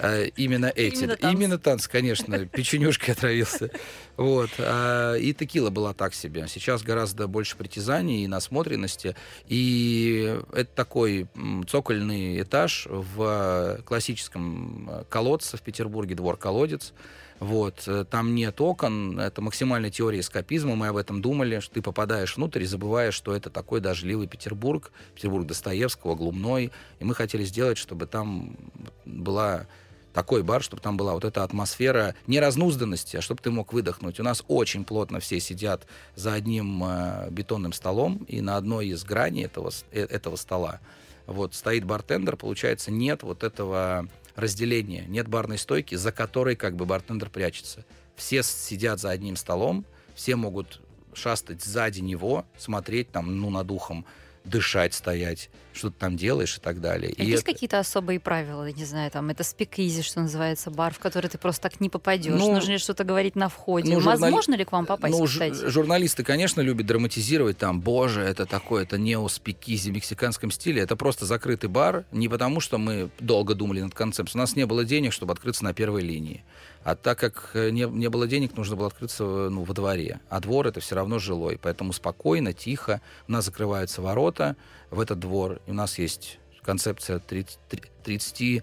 А, именно эти. Именно танцы. Именно танцы, конечно. Печенюшкой отравился. Вот. А, И текила была так себе. Сейчас гораздо больше притязаний и насмотренности. И это такой цокольный этаж в классическом э, колодце в Петербурге, двор-колодец. Вот, э, там нет окон, это максимальная теория эскапизма, мы об этом думали, что ты попадаешь внутрь и забываешь, что это такой дождливый Петербург, Петербург Достоевского, Глумной, и мы хотели сделать, чтобы там была такой бар, чтобы там была вот эта атмосфера не разнузданности, а чтобы ты мог выдохнуть. У нас очень плотно все сидят за одним э, бетонным столом, и на одной из граней этого, э, этого стола вот стоит бартендер, получается, нет вот этого разделения, нет барной стойки, за которой как бы бартендер прячется. Все сидят за одним столом, все могут шастать сзади него, смотреть там, ну, над ухом, дышать, стоять, что ты там делаешь и так далее. А И есть это- какие-то особые правила? Я Не знаю, там это спикизи, что называется, бар, в который ты просто так не попадешь. Ну, Нужно ли что-то говорить на входе? ну, журнали- Возможно ли к вам попасть, ну, кстати? журналисты, конечно, любят драматизировать там, боже, это такое, это неоспикизи в мексиканском стиле. Это просто закрытый бар, не потому что мы долго думали над концепцией. У нас не было денег, чтобы открыться на первой линии. А так как э, не, не было денег, нужно было открыться ну, во дворе. А двор это все равно жилой. Поэтому спокойно, тихо. У нас закрываются ворота в этот двор. И у нас есть концепция 30, 30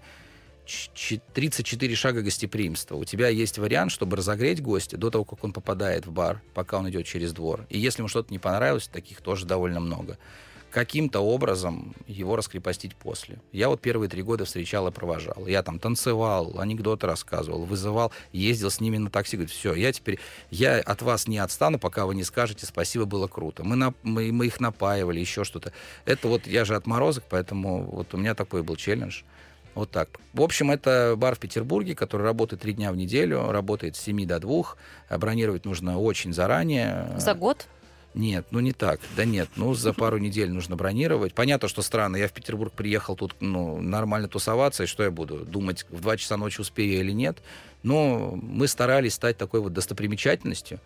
ч- 34 шага гостеприимства. У тебя есть вариант, чтобы разогреть гостя до того, как он попадает в бар, пока он идет через двор. И если ему что-то не понравилось, таких тоже довольно много, каким-то образом его раскрепостить после. Я вот первые три года встречал и провожал. Я там танцевал, анекдоты рассказывал, вызывал, ездил с ними на такси. Говорит, все, я теперь, я от вас не отстану, пока вы не скажете спасибо, было круто. Мы, на- мы, мы их напаивали, еще что-то. Это вот, я же отморозок, поэтому вот у меня такой был челлендж. Вот так. В общем, это бар в Петербурге, который работает три дня в неделю, работает с 7 до 2. А Бронировать нужно очень заранее. За год? Нет, ну не так. Да нет, ну за пару недель нужно бронировать. Понятно, что странно. Я в Петербург приехал тут ну, нормально тусоваться, и что я буду? Думать, в 2 часа ночи успею я или нет? Но мы старались стать такой вот достопримечательностью.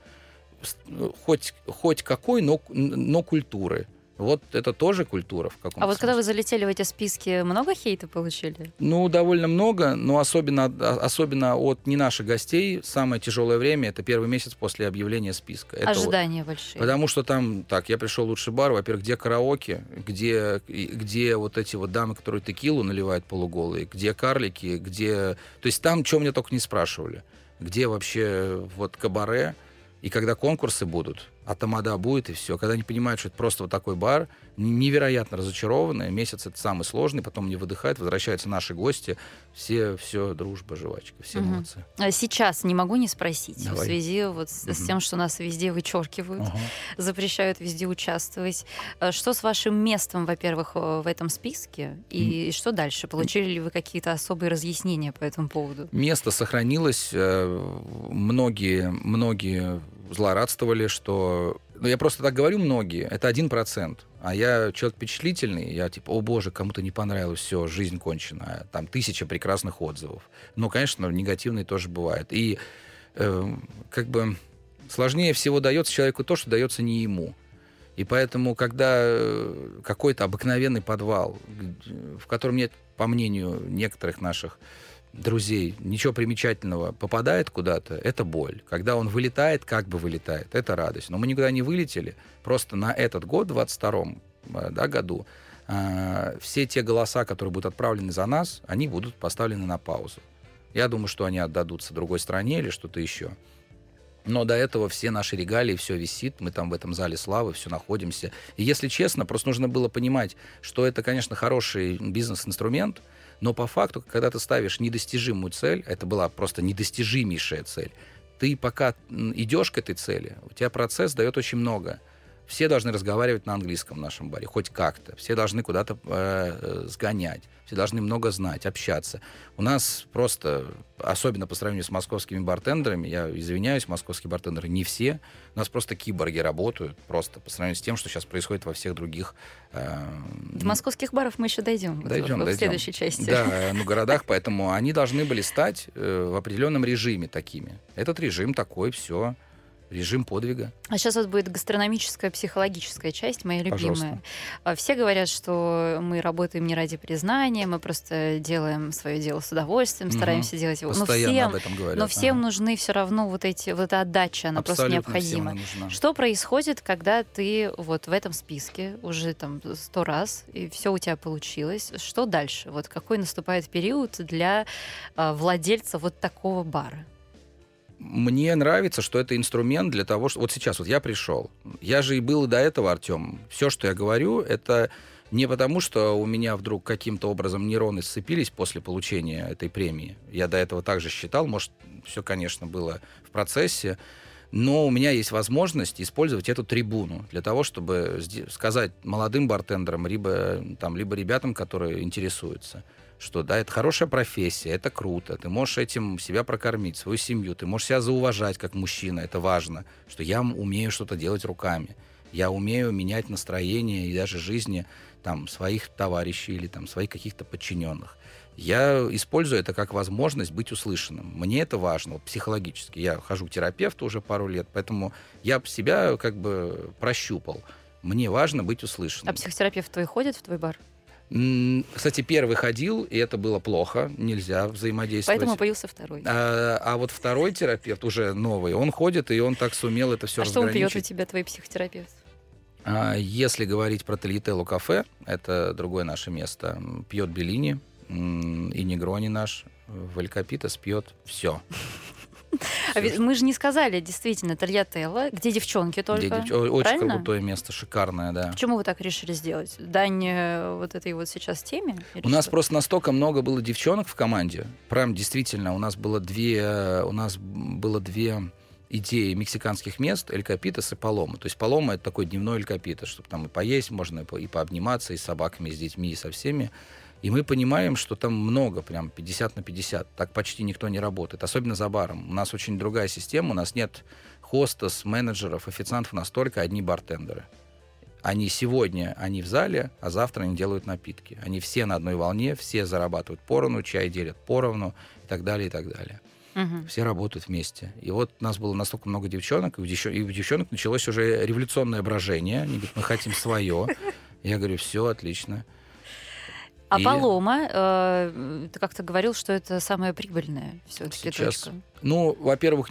Хоть, хоть какой, но, но культуры. Вот это тоже культура в каком-то А вот когда вы залетели в эти списки, много хейта получили? Ну, довольно много, но особенно, а- особенно от не наших гостей. Самое тяжелое время это первый месяц после объявления списка. Это вот- Ожидания большие. Потому что там, так, я пришел в лучший бар, во-первых, где караоке, где, где вот эти вот дамы, которые текилу наливают полуголые, где карлики, где... То есть там, что меня только не спрашивали. Где вообще вот кабаре, и когда конкурсы будут, а тамада будет, и все. Когда они понимают, что это просто вот такой бар, невероятно разочарованы. Месяц это самый сложный, потом не выдыхают, возвращаются наши гости. Все, все, дружба, жвачка, все Мгм. молодцы. А Сейчас не могу не спросить Давай. в связи вот с, с Мгм. тем, что нас везде вычеркивают, Ага. запрещают везде участвовать. А Что с вашим местом, во-первых, в этом списке? И что дальше? Получили ли вы какие-то особые разъяснения по этому поводу? Место сохранилось. э, Многие, многие злорадствовали, что... Ну, я просто так говорю, многие. Это один процент. А я человек впечатлительный. Я типа, о боже, кому-то не понравилось, все, жизнь кончена. Там тысяча прекрасных отзывов. Но, конечно, негативные тоже бывают. И э, как бы сложнее всего дается человеку то, что дается не ему. И поэтому, когда э, какой-то обыкновенный подвал, в котором нет, по мнению некоторых наших друзей, ничего примечательного, попадает куда-то, это боль. Когда он вылетает, как бы вылетает, это радость. Но мы никуда не вылетели. Просто на этот год, в 22 да, году, а, все те голоса, которые будут отправлены за нас, они будут поставлены на паузу. Я думаю, что они отдадутся другой стране или что-то еще. Но до этого все наши регалии, все висит, мы там в этом зале славы, все находимся. И если честно, просто нужно было понимать, что это, конечно, хороший бизнес-инструмент, но по факту, когда ты ставишь недостижимую цель, это была просто недостижимейшая цель, ты пока идешь к этой цели, у тебя процесс дает очень много. Все должны разговаривать на английском в нашем баре, хоть как-то. Все должны куда-то э, э, сгонять, все должны много знать, общаться. У нас просто, особенно по сравнению с московскими бартендерами, я извиняюсь, московские бартендеры не все, у нас просто киборги работают, просто по сравнению с тем, что сейчас происходит во всех других... Э, До московских баров мы еще дойдем, дойдем, вот, дойдем. в следующей части. Да, ну, городах, поэтому они должны были стать э, в определенном режиме такими. Этот режим такой, все режим подвига. А сейчас вот будет гастрономическая, психологическая часть, моя любимая. Пожалуйста. А, все говорят, что мы работаем не ради признания, мы просто делаем свое дело с удовольствием, угу. стараемся делать его. Постоянно но всем, об этом говорят. Но всем ага. нужны все равно вот эти вот эта отдача, она Абсолютно просто необходима. Что происходит, когда ты вот в этом списке уже там сто раз и все у тебя получилось? Что дальше? Вот какой наступает период для э, владельца вот такого бара? Мне нравится, что это инструмент для того, что... Вот сейчас вот я пришел. Я же и был и до этого, Артем. Все, что я говорю, это не потому, что у меня вдруг каким-то образом нейроны сцепились после получения этой премии. Я до этого также считал. Может, все, конечно, было в процессе. Но у меня есть возможность использовать эту трибуну для того, чтобы сказать молодым бартендерам, либо, там, либо ребятам, которые интересуются – что да, это хорошая профессия, это круто, ты можешь этим себя прокормить, свою семью, ты можешь себя зауважать как мужчина, это важно, что я умею что-то делать руками, я умею менять настроение и даже жизни там, своих товарищей или там, своих каких-то подчиненных. Я использую это как возможность быть услышанным. Мне это важно вот, психологически. Я хожу к терапевту уже пару лет, поэтому я себя как бы прощупал. Мне важно быть услышанным. А психотерапевт твой ходит в твой бар? Кстати, первый ходил, и это было плохо, нельзя взаимодействовать. Поэтому появился второй. А, а вот второй терапевт, уже новый, он ходит, и он так сумел это все а что он пьет у тебя, твой психотерапевт? А, если говорить про Талителло кафе, это другое наше место, пьет Беллини, и Негрони наш, Валькопитас пьет все. А ведь мы же не сказали, действительно, Тольяттелло, где девчонки только. Где девч... Очень Правильно? крутое место, шикарное, да. Почему вы так решили сделать? Дань э, вот этой вот сейчас теме? У нас просто настолько много было девчонок в команде. Прям действительно, у нас было две, у нас было две идеи мексиканских мест Эль Капитас и Палома. То есть Палома — это такой дневной Эль Капитас, чтобы там и поесть можно, и пообниматься, и с собаками, и с детьми, и со всеми. И мы понимаем, что там много, прям 50 на 50. Так почти никто не работает, особенно за баром. У нас очень другая система, у нас нет хостес, менеджеров, официантов, настолько одни бартендеры. Они сегодня, они в зале, а завтра они делают напитки. Они все на одной волне, все зарабатывают поровну, чай делят поровну и так далее, и так далее. Угу. Все работают вместе. И вот у нас было настолько много девчонок, и у, и у девчонок началось уже революционное брожение. Они говорят, мы хотим свое. Я говорю, все, отлично. А и... Палома, э, ты как-то говорил, что это самая прибыльная все-таки Сейчас, точка. Ну, во-первых,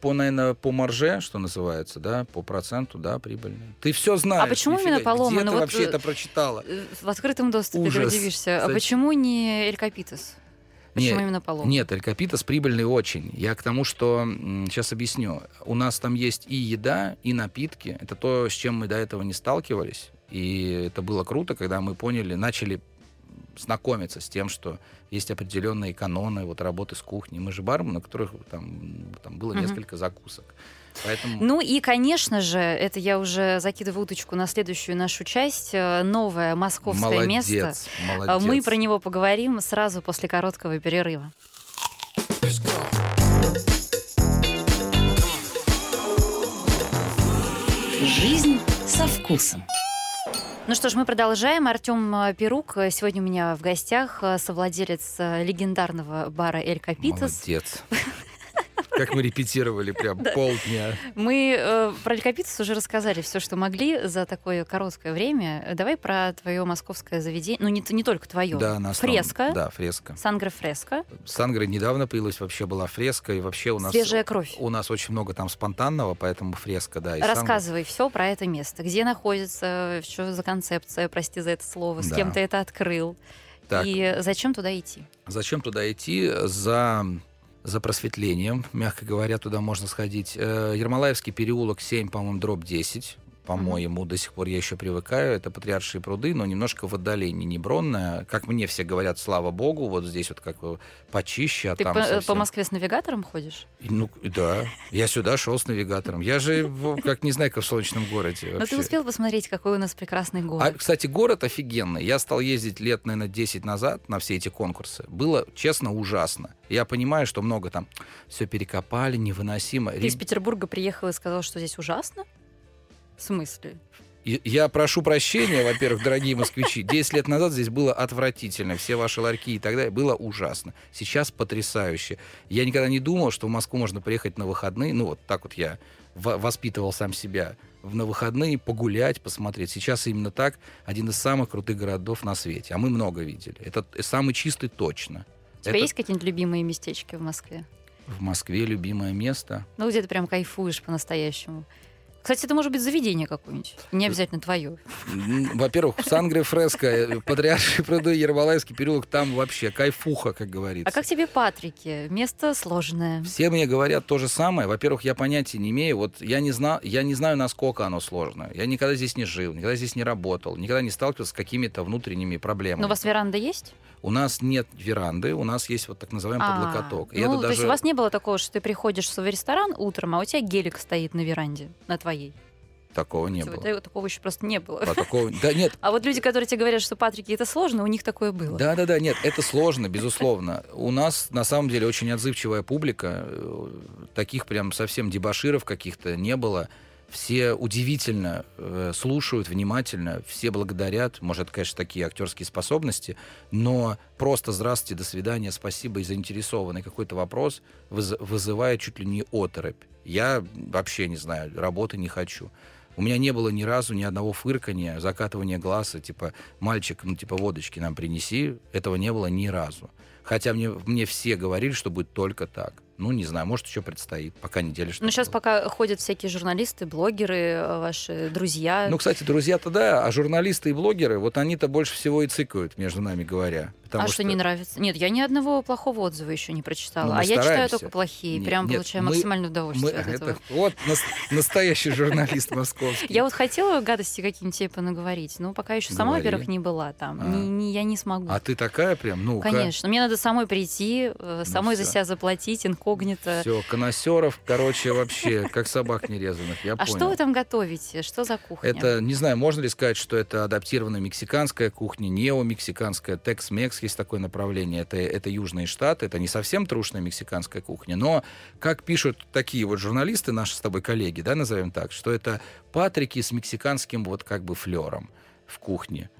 по, наверное, по марже, что называется, да, по проценту, да, прибыльная. Ты все знаешь. А почему именно Палома? Где ну, ты вот вообще это прочитала? Э, в открытом доступе Ужас. ты удивишься. А почему не Эль Капитас? Почему нет, именно Палома? Нет, Эль Капитас прибыльный очень. Я к тому, что сейчас объясню. У нас там есть и еда, и напитки. Это то, с чем мы до этого не сталкивались. И это было круто, когда мы поняли, начали знакомиться с тем, что есть определенные каноны вот работы с кухней. Мы же бармен, на которых там, там было угу. несколько закусок. Поэтому... Ну и, конечно же, это я уже закидываю уточку на следующую нашу часть. Э, новое московское молодец, место. Молодец. Мы про него поговорим сразу после короткого перерыва. Жизнь со вкусом. Ну что ж, мы продолжаем. Артем э, Перук э, сегодня у меня в гостях, э, совладелец легендарного бара «Эль Капитас». Молодец. Как мы репетировали прям полдня. Мы э, про Ликопитус уже рассказали все, что могли за такое короткое время. Давай про твое московское заведение. Ну, не, не только твое. Да, на Фреска. Да, фреска. Сангра фреска. Сангра недавно появилась, вообще была фреска. И вообще у нас... Свежая кровь. У нас очень много там спонтанного, поэтому фреска, да. Рассказывай все про это место. Где находится, что за концепция, прости за это слово, с кем ты это открыл. Так. И зачем туда идти? Зачем туда идти? За за просветлением, мягко говоря, туда можно сходить. Э, Ермолаевский переулок 7, по-моему, дробь 10. По-моему, mm-hmm. до сих пор я еще привыкаю. Это Патриаршие пруды, но немножко в отдалении, не Бронная. Как мне все говорят, слава богу, вот здесь вот как почище, а Ты там по, совсем... по Москве с навигатором ходишь? Ну, да. Я сюда шел с навигатором. Я же, как не знаю, как в солнечном городе. Но ты успел посмотреть, какой у нас прекрасный город. А, кстати, город офигенный. Я стал ездить лет, наверное, 10 назад на все эти конкурсы. Было, честно, ужасно. Я понимаю, что много там все перекопали, невыносимо. Ты из Петербурга приехал и сказал, что здесь ужасно? В смысле? Я прошу прощения, во-первых, дорогие москвичи. Десять лет назад здесь было отвратительно. Все ваши ларьки и так далее. Было ужасно. Сейчас потрясающе. Я никогда не думал, что в Москву можно приехать на выходные. Ну, вот так вот я воспитывал сам себя. На выходные погулять, посмотреть. Сейчас именно так. Один из самых крутых городов на свете. А мы много видели. Это самый чистый точно. У тебя Это... есть какие-нибудь любимые местечки в Москве? В Москве любимое место? Ну, где ты прям кайфуешь по-настоящему. Кстати, это может быть заведение какое-нибудь, не обязательно твое. Во-первых, Сангре Фреско, э, Патриаршие пруды, Ермолаевский переулок, там вообще кайфуха, как говорится. А как тебе Патрики? Место сложное. Все мне говорят то же самое. Во-первых, я понятия не имею. Вот я не, знал, я не знаю, насколько оно сложное. Я никогда здесь не жил, никогда здесь не работал, никогда не сталкивался с какими-то внутренними проблемами. Но у вас веранда есть? У нас нет веранды, у нас есть вот так называемый а, подлокоток. И ну, это то даже... есть у вас не было такого, что ты приходишь в ресторан утром, а у тебя гелик стоит на веранде, на твоей? Такого не было. Это, такого еще просто не было. А, такого... да, нет. а вот люди, которые тебе говорят, что Патрики это сложно, у них такое было. Да, да, да, нет, это сложно, безусловно. У нас на самом деле очень отзывчивая публика. Таких прям совсем дебаширов каких-то не было все удивительно э, слушают внимательно, все благодарят. Может, конечно, такие актерские способности, но просто здравствуйте, до свидания, спасибо и заинтересованный какой-то вопрос выз- вызывает чуть ли не оторопь. Я вообще не знаю, работы не хочу. У меня не было ни разу ни одного фыркания, закатывания глаза, типа, мальчик, ну, типа, водочки нам принеси. Этого не было ни разу. Хотя мне, мне все говорили, что будет только так. Ну, не знаю, может, еще предстоит, пока неделя что Ну, сейчас пока ходят всякие журналисты, блогеры, э, ваши друзья. Ну, кстати, друзья-то да, а журналисты и блогеры, вот они-то больше всего и цикают, между нами говоря. А что, что не нравится? Нет, я ни одного плохого отзыва еще не прочитала. Ну, а я читаю только плохие, нет, прям нет, получаю мы, максимальное удовольствие мы, от этого. Это, вот настоящий журналист московский. Я вот хотела гадости какие-нибудь типа наговорить, но пока еще сама, во-первых, не была там. А. Я не смогу. А ты такая прям? Ну, Конечно. Мне надо самой прийти, э, ну самой за себя заплатить, инко инкогнито. Все, коносеров, короче, вообще, как собак нерезанных, я А что вы там готовите? Что за кухня? Это, не знаю, можно ли сказать, что это адаптированная мексиканская кухня, неомексиканская, текс-мекс, есть такое направление. Это, это Южные Штаты, это не совсем трушная мексиканская кухня, но, как пишут такие вот журналисты, наши с тобой коллеги, да, назовем так, что это патрики с мексиканским вот как бы флером в кухне.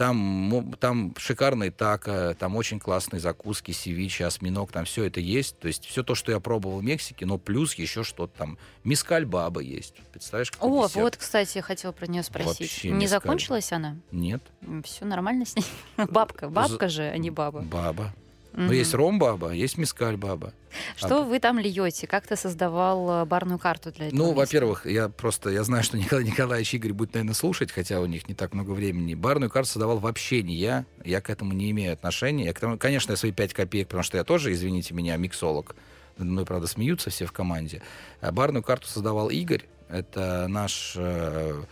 Там, там шикарные тако, там очень классные закуски, севичи, осьминог, там все это есть. То есть все то, что я пробовал в Мексике, но плюс еще что-то там. Мискаль баба есть. Представляешь, какой О, десерт? вот, кстати, я хотела про нее спросить. Вообще Не мискаль. закончилась она? Нет. Все нормально с ней? Бабка. Бабка же, а не баба. Баба. Но угу. есть ром-баба, есть мискаль-баба. Что а... вы там льете? Как ты создавал э, барную карту для этого? Ну, во-первых, я просто, я знаю, что Николай Николаевич Игорь будет, наверное, слушать, хотя у них не так много времени. Барную карту создавал вообще не я. Я к этому не имею отношения. Я к тому, конечно, я свои пять копеек, потому что я тоже, извините меня, миксолог. Надо мной, правда, смеются все в команде. А барную карту создавал Игорь. Это наш э,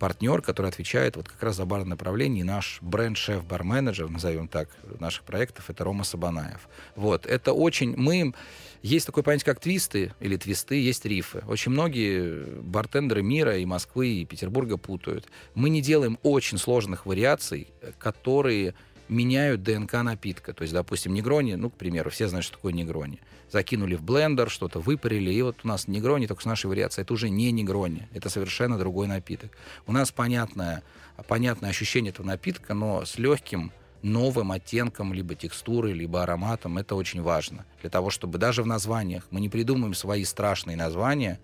партнер, который отвечает вот как раз за барное направление, и наш бренд-шеф, бар-менеджер, назовем так, наших проектов, это Рома Сабанаев. Вот, это очень... Мы... Есть такое понятие, как твисты или твисты, есть рифы. Очень многие бартендеры мира и Москвы, и Петербурга путают. Мы не делаем очень сложных вариаций, которые меняют ДНК напитка. То есть, допустим, негрони, ну, к примеру, все знают, что такое негрони закинули в блендер, что-то выпарили, и вот у нас негрони, только с нашей вариацией, это уже не негрони, это совершенно другой напиток. У нас понятное, понятное ощущение этого напитка, но с легким новым оттенком, либо текстурой, либо ароматом. Это очень важно. Для того, чтобы даже в названиях мы не придумаем свои страшные названия,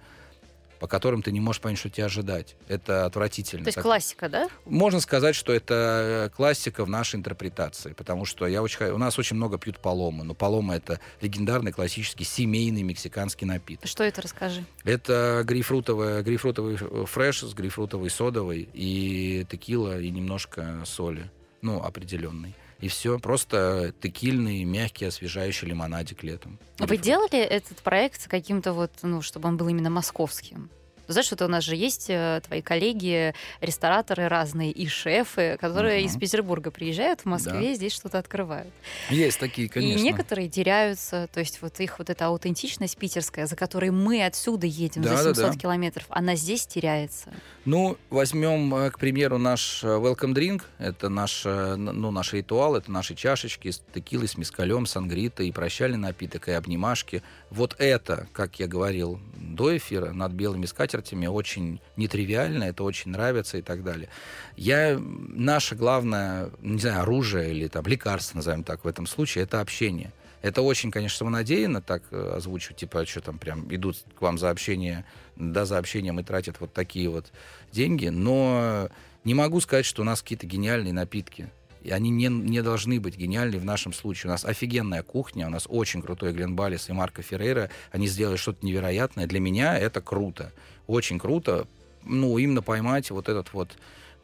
по которым ты не можешь понять, что тебя ожидать. Это отвратительно. То есть так, классика, да? Можно сказать, что это э, классика в нашей интерпретации, потому что я очень, у нас очень много пьют поломы, но полома это легендарный классический семейный мексиканский напиток. Что это, расскажи. Это грейпфрутовый, грейпфрутовый фреш с грейпфрутовой содовой и текила и немножко соли, ну определенный и все. Просто текильный, мягкий, освежающий лимонадик летом. Вы делали этот проект каким-то вот, ну, чтобы он был именно московским? Знаешь, что у нас же есть э, твои коллеги, рестораторы разные и шефы, которые угу. из Петербурга приезжают в Москве, да. здесь что-то открывают. Есть такие, конечно. И некоторые теряются, то есть вот их вот эта аутентичность питерская, за которой мы отсюда едем да, за 700 да, да. километров, она здесь теряется. Ну, возьмем, э, к примеру, наш э, welcome drink, это наш, ну, наш ритуал, это наши чашечки с текилой, с мискалем, сангритой, и прощальный напиток, и обнимашки. Вот это, как я говорил до эфира, над белыми скатертями, очень нетривиально, это очень нравится и так далее. Я, наше главное, не знаю, оружие или там лекарство, назовем так, в этом случае, это общение. Это очень, конечно, самонадеянно так э, озвучивать, типа, что там прям идут к вам за общение, да, за общением и тратят вот такие вот деньги, но не могу сказать, что у нас какие-то гениальные напитки. И они не, не должны быть гениальны в нашем случае. У нас офигенная кухня, у нас очень крутой Глен Баллис и Марко Феррейра. Они сделали что-то невероятное. Для меня это круто. Очень круто. Ну, именно поймать вот этот вот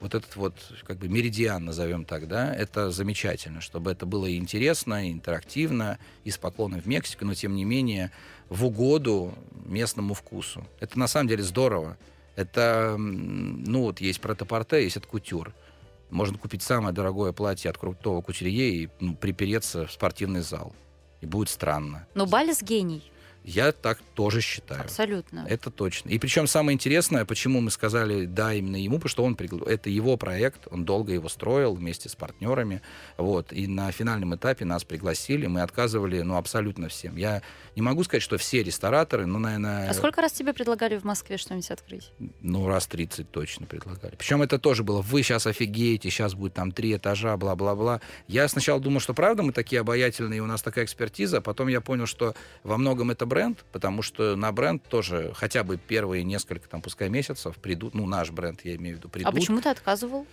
вот этот вот как бы меридиан, назовем так, да, это замечательно, чтобы это было интересно, интерактивно, и с поклоном в Мексику, но тем не менее в угоду местному вкусу. Это на самом деле здорово. Это, ну вот есть протопорте, есть от кутюр. Можно купить самое дорогое платье от крутого кутюрье и ну, припереться в спортивный зал. И будет странно. Но Балис гений. Я так тоже считаю. Абсолютно. Это точно. И причем самое интересное, почему мы сказали да именно ему, потому что он это его проект, он долго его строил вместе с партнерами, вот. И на финальном этапе нас пригласили, мы отказывали, ну абсолютно всем. Я не могу сказать, что все рестораторы, ну наверное. А сколько раз тебе предлагали в Москве что-нибудь открыть? Ну раз 30 точно предлагали. Причем это тоже было. Вы сейчас офигеете, сейчас будет там три этажа, бла-бла-бла. Я сначала думал, что правда мы такие обаятельные, у нас такая экспертиза, а потом я понял, что во многом это бренд, потому что на бренд тоже хотя бы первые несколько, там, пускай месяцев придут, ну, наш бренд, я имею в виду, придут. А почему ты отказывал?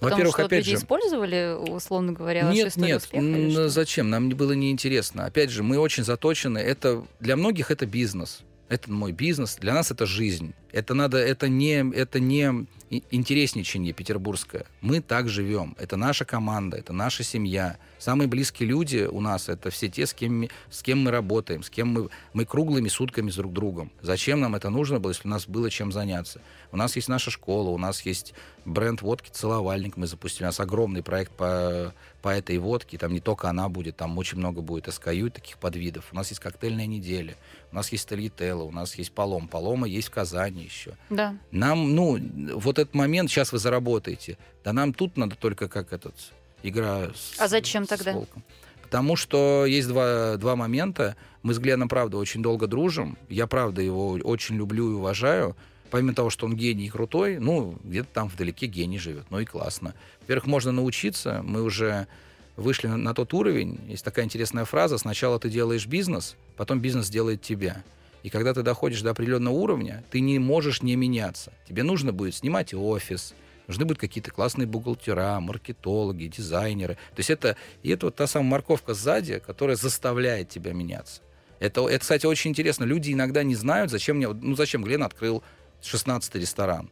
Во-первых, что опять же, использовали, условно говоря, нет, нет, успеха, зачем? Нам было неинтересно. Опять же, мы очень заточены. Это для многих это бизнес. Это мой бизнес. Для нас это жизнь. Это надо, это не, это не интересничание петербургское. Мы так живем. Это наша команда, это наша семья. Самые близкие люди у нас это все те, с кем, с кем мы работаем, с кем мы, мы круглыми сутками с друг другом. Зачем нам это нужно было, если у нас было чем заняться? У нас есть наша школа, у нас есть бренд водки «Целовальник» мы запустили. У нас огромный проект по, по этой водке. Там не только она будет, там очень много будет СКЮ таких подвидов. У нас есть коктейльная неделя, у нас есть Тольятелло, у нас есть Полом. Полома есть в Казани еще. Да. Нам, ну, вот этот момент, сейчас вы заработаете. Да нам тут надо только как этот, игра с А зачем тогда? волком. Потому что есть два, два момента. Мы с Гленом, правда, очень долго дружим. Я, правда, его очень люблю и уважаю. Помимо того, что он гений и крутой, ну, где-то там вдалеке гений живет. Ну и классно. Во-первых, можно научиться. Мы уже вышли на, на тот уровень. Есть такая интересная фраза. Сначала ты делаешь бизнес, потом бизнес делает тебя. И когда ты доходишь до определенного уровня, ты не можешь не меняться. Тебе нужно будет снимать офис, нужны будут какие-то классные бухгалтера, маркетологи, дизайнеры. То есть это, и это вот та самая морковка сзади, которая заставляет тебя меняться. Это, это, кстати, очень интересно. Люди иногда не знают, зачем мне, ну зачем Глен открыл 16-й ресторан.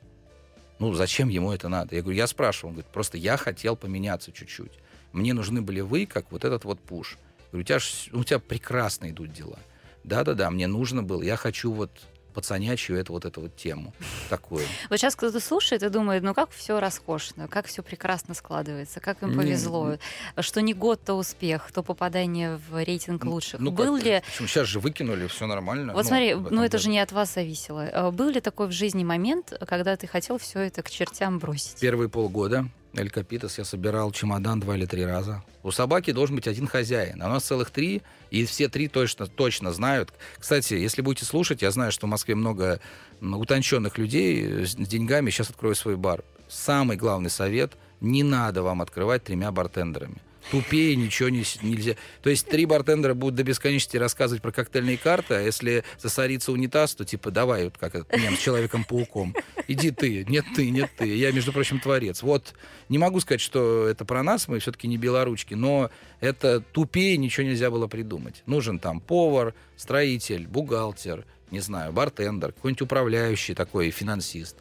Ну, зачем ему это надо? Я говорю, я спрашивал, он говорит, просто я хотел поменяться чуть-чуть. Мне нужны были вы, как вот этот вот пуш. Я говорю, у тебя, у тебя прекрасно идут дела да-да-да, мне нужно было, я хочу вот пацанячью эту вот эту вот тему такую. Вот сейчас кто-то слушает и думает, ну как все роскошно, как все прекрасно складывается, как им повезло, не, что не год, то успех, то попадание в рейтинг лучших. Ну, Был ли... Почему? Сейчас же выкинули, все нормально. Вот ну, смотри, ну это же не от вас зависело. А был ли такой в жизни момент, когда ты хотел все это к чертям бросить? Первые полгода Эль Капитас я собирал чемодан два или три раза. У собаки должен быть один хозяин, а у нас целых три, и все три точно, точно знают. Кстати, если будете слушать, я знаю, что в Москве много утонченных людей с деньгами. Сейчас открою свой бар. Самый главный совет – не надо вам открывать тремя бартендерами тупее ничего не, нельзя. То есть три бартендера будут до бесконечности рассказывать про коктейльные карты, а если засорится унитаз, то типа давай, вот как этот с Человеком-пауком. Иди ты, нет ты, нет ты. Я, между прочим, творец. Вот не могу сказать, что это про нас, мы все-таки не белоручки, но это тупее ничего нельзя было придумать. Нужен там повар, строитель, бухгалтер, не знаю, бартендер, какой-нибудь управляющий такой, финансист.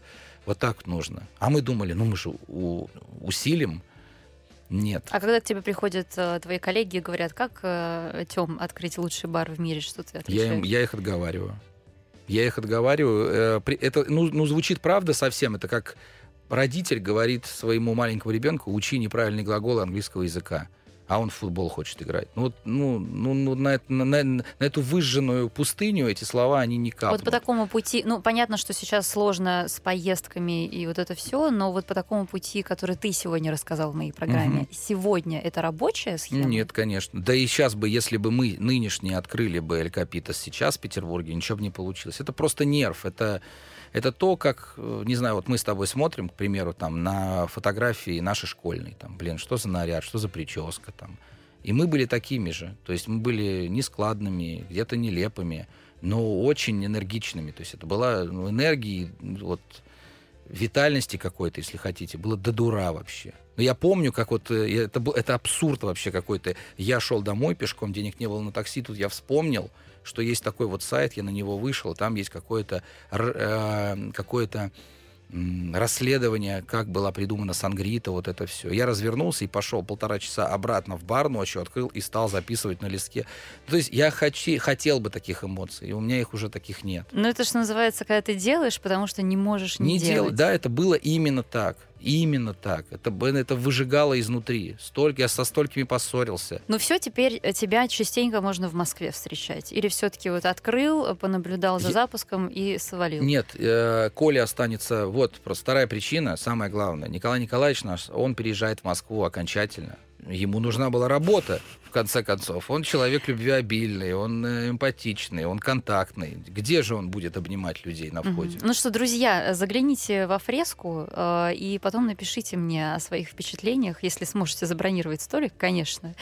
Вот так нужно. А мы думали, ну мы же усилим нет. А когда к тебе приходят э, твои коллеги и говорят, как, э, Тём, открыть лучший бар в мире, что ты отвечаешь? Я, им, я их отговариваю. Я их отговариваю. Э, это, ну, ну, звучит правда совсем. Это как родитель говорит своему маленькому ребенку, учи неправильный глагол английского языка а он в футбол хочет играть. Ну, вот, ну, ну, ну на, на, на, эту выжженную пустыню эти слова, они не капнут. Вот по такому пути, ну, понятно, что сейчас сложно с поездками и вот это все, но вот по такому пути, который ты сегодня рассказал в моей программе, угу. сегодня это рабочая схема? Нет, конечно. Да и сейчас бы, если бы мы нынешние открыли бы Эль Капитас сейчас в Петербурге, ничего бы не получилось. Это просто нерв, это это то, как, э, не знаю, вот мы с тобой смотрим, к примеру, там, на фотографии нашей школьной, там, блин, что за наряд, что за прическа, там. И мы были такими же, то есть мы были нескладными, где-то нелепыми, но очень энергичными, то есть это была ну, энергии, вот, витальности какой-то, если хотите, было до дура вообще. Но я помню, как вот э, это, это абсурд вообще какой-то. Я шел домой пешком, денег не было на такси, тут я вспомнил, что есть такой вот сайт, я на него вышел, там есть какое-то э, какое-то расследование, как была придумана Сангрита, вот это все. Я развернулся и пошел полтора часа обратно в бар ночью, открыл и стал записывать на листке. То есть я хочу, хотел бы таких эмоций, и у меня их уже таких нет. Но это что называется, когда ты делаешь, потому что не можешь не, не делать. делать. Да, это было именно так. Именно так. Это, это выжигало изнутри. Столько, я со столькими поссорился. Но все, теперь э, тебя частенько можно в Москве встречать. Или все-таки вот открыл, э, понаблюдал за запуском и свалил? Нет, э, Коля останется... Вот, просто вторая причина, самое главное. Николай Николаевич наш, он переезжает в Москву окончательно. Ему нужна была работа, в конце концов. Он человек любвеобильный, он э, эмпатичный, он контактный. Где же он будет обнимать людей на входе? Mm-hmm. Ну что, друзья, загляните во фреску э, и потом напишите мне о своих впечатлениях, если сможете забронировать столик, конечно.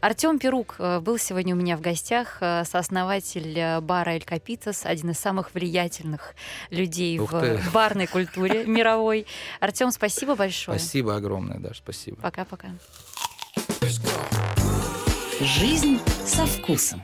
Артем Перук э, был сегодня у меня в гостях, э, сооснователь бара Эль Капитас, один из самых влиятельных людей Ух в ты. барной культуре мировой. Артем, спасибо большое. Спасибо огромное, да, спасибо. Пока-пока. Жизнь со вкусом.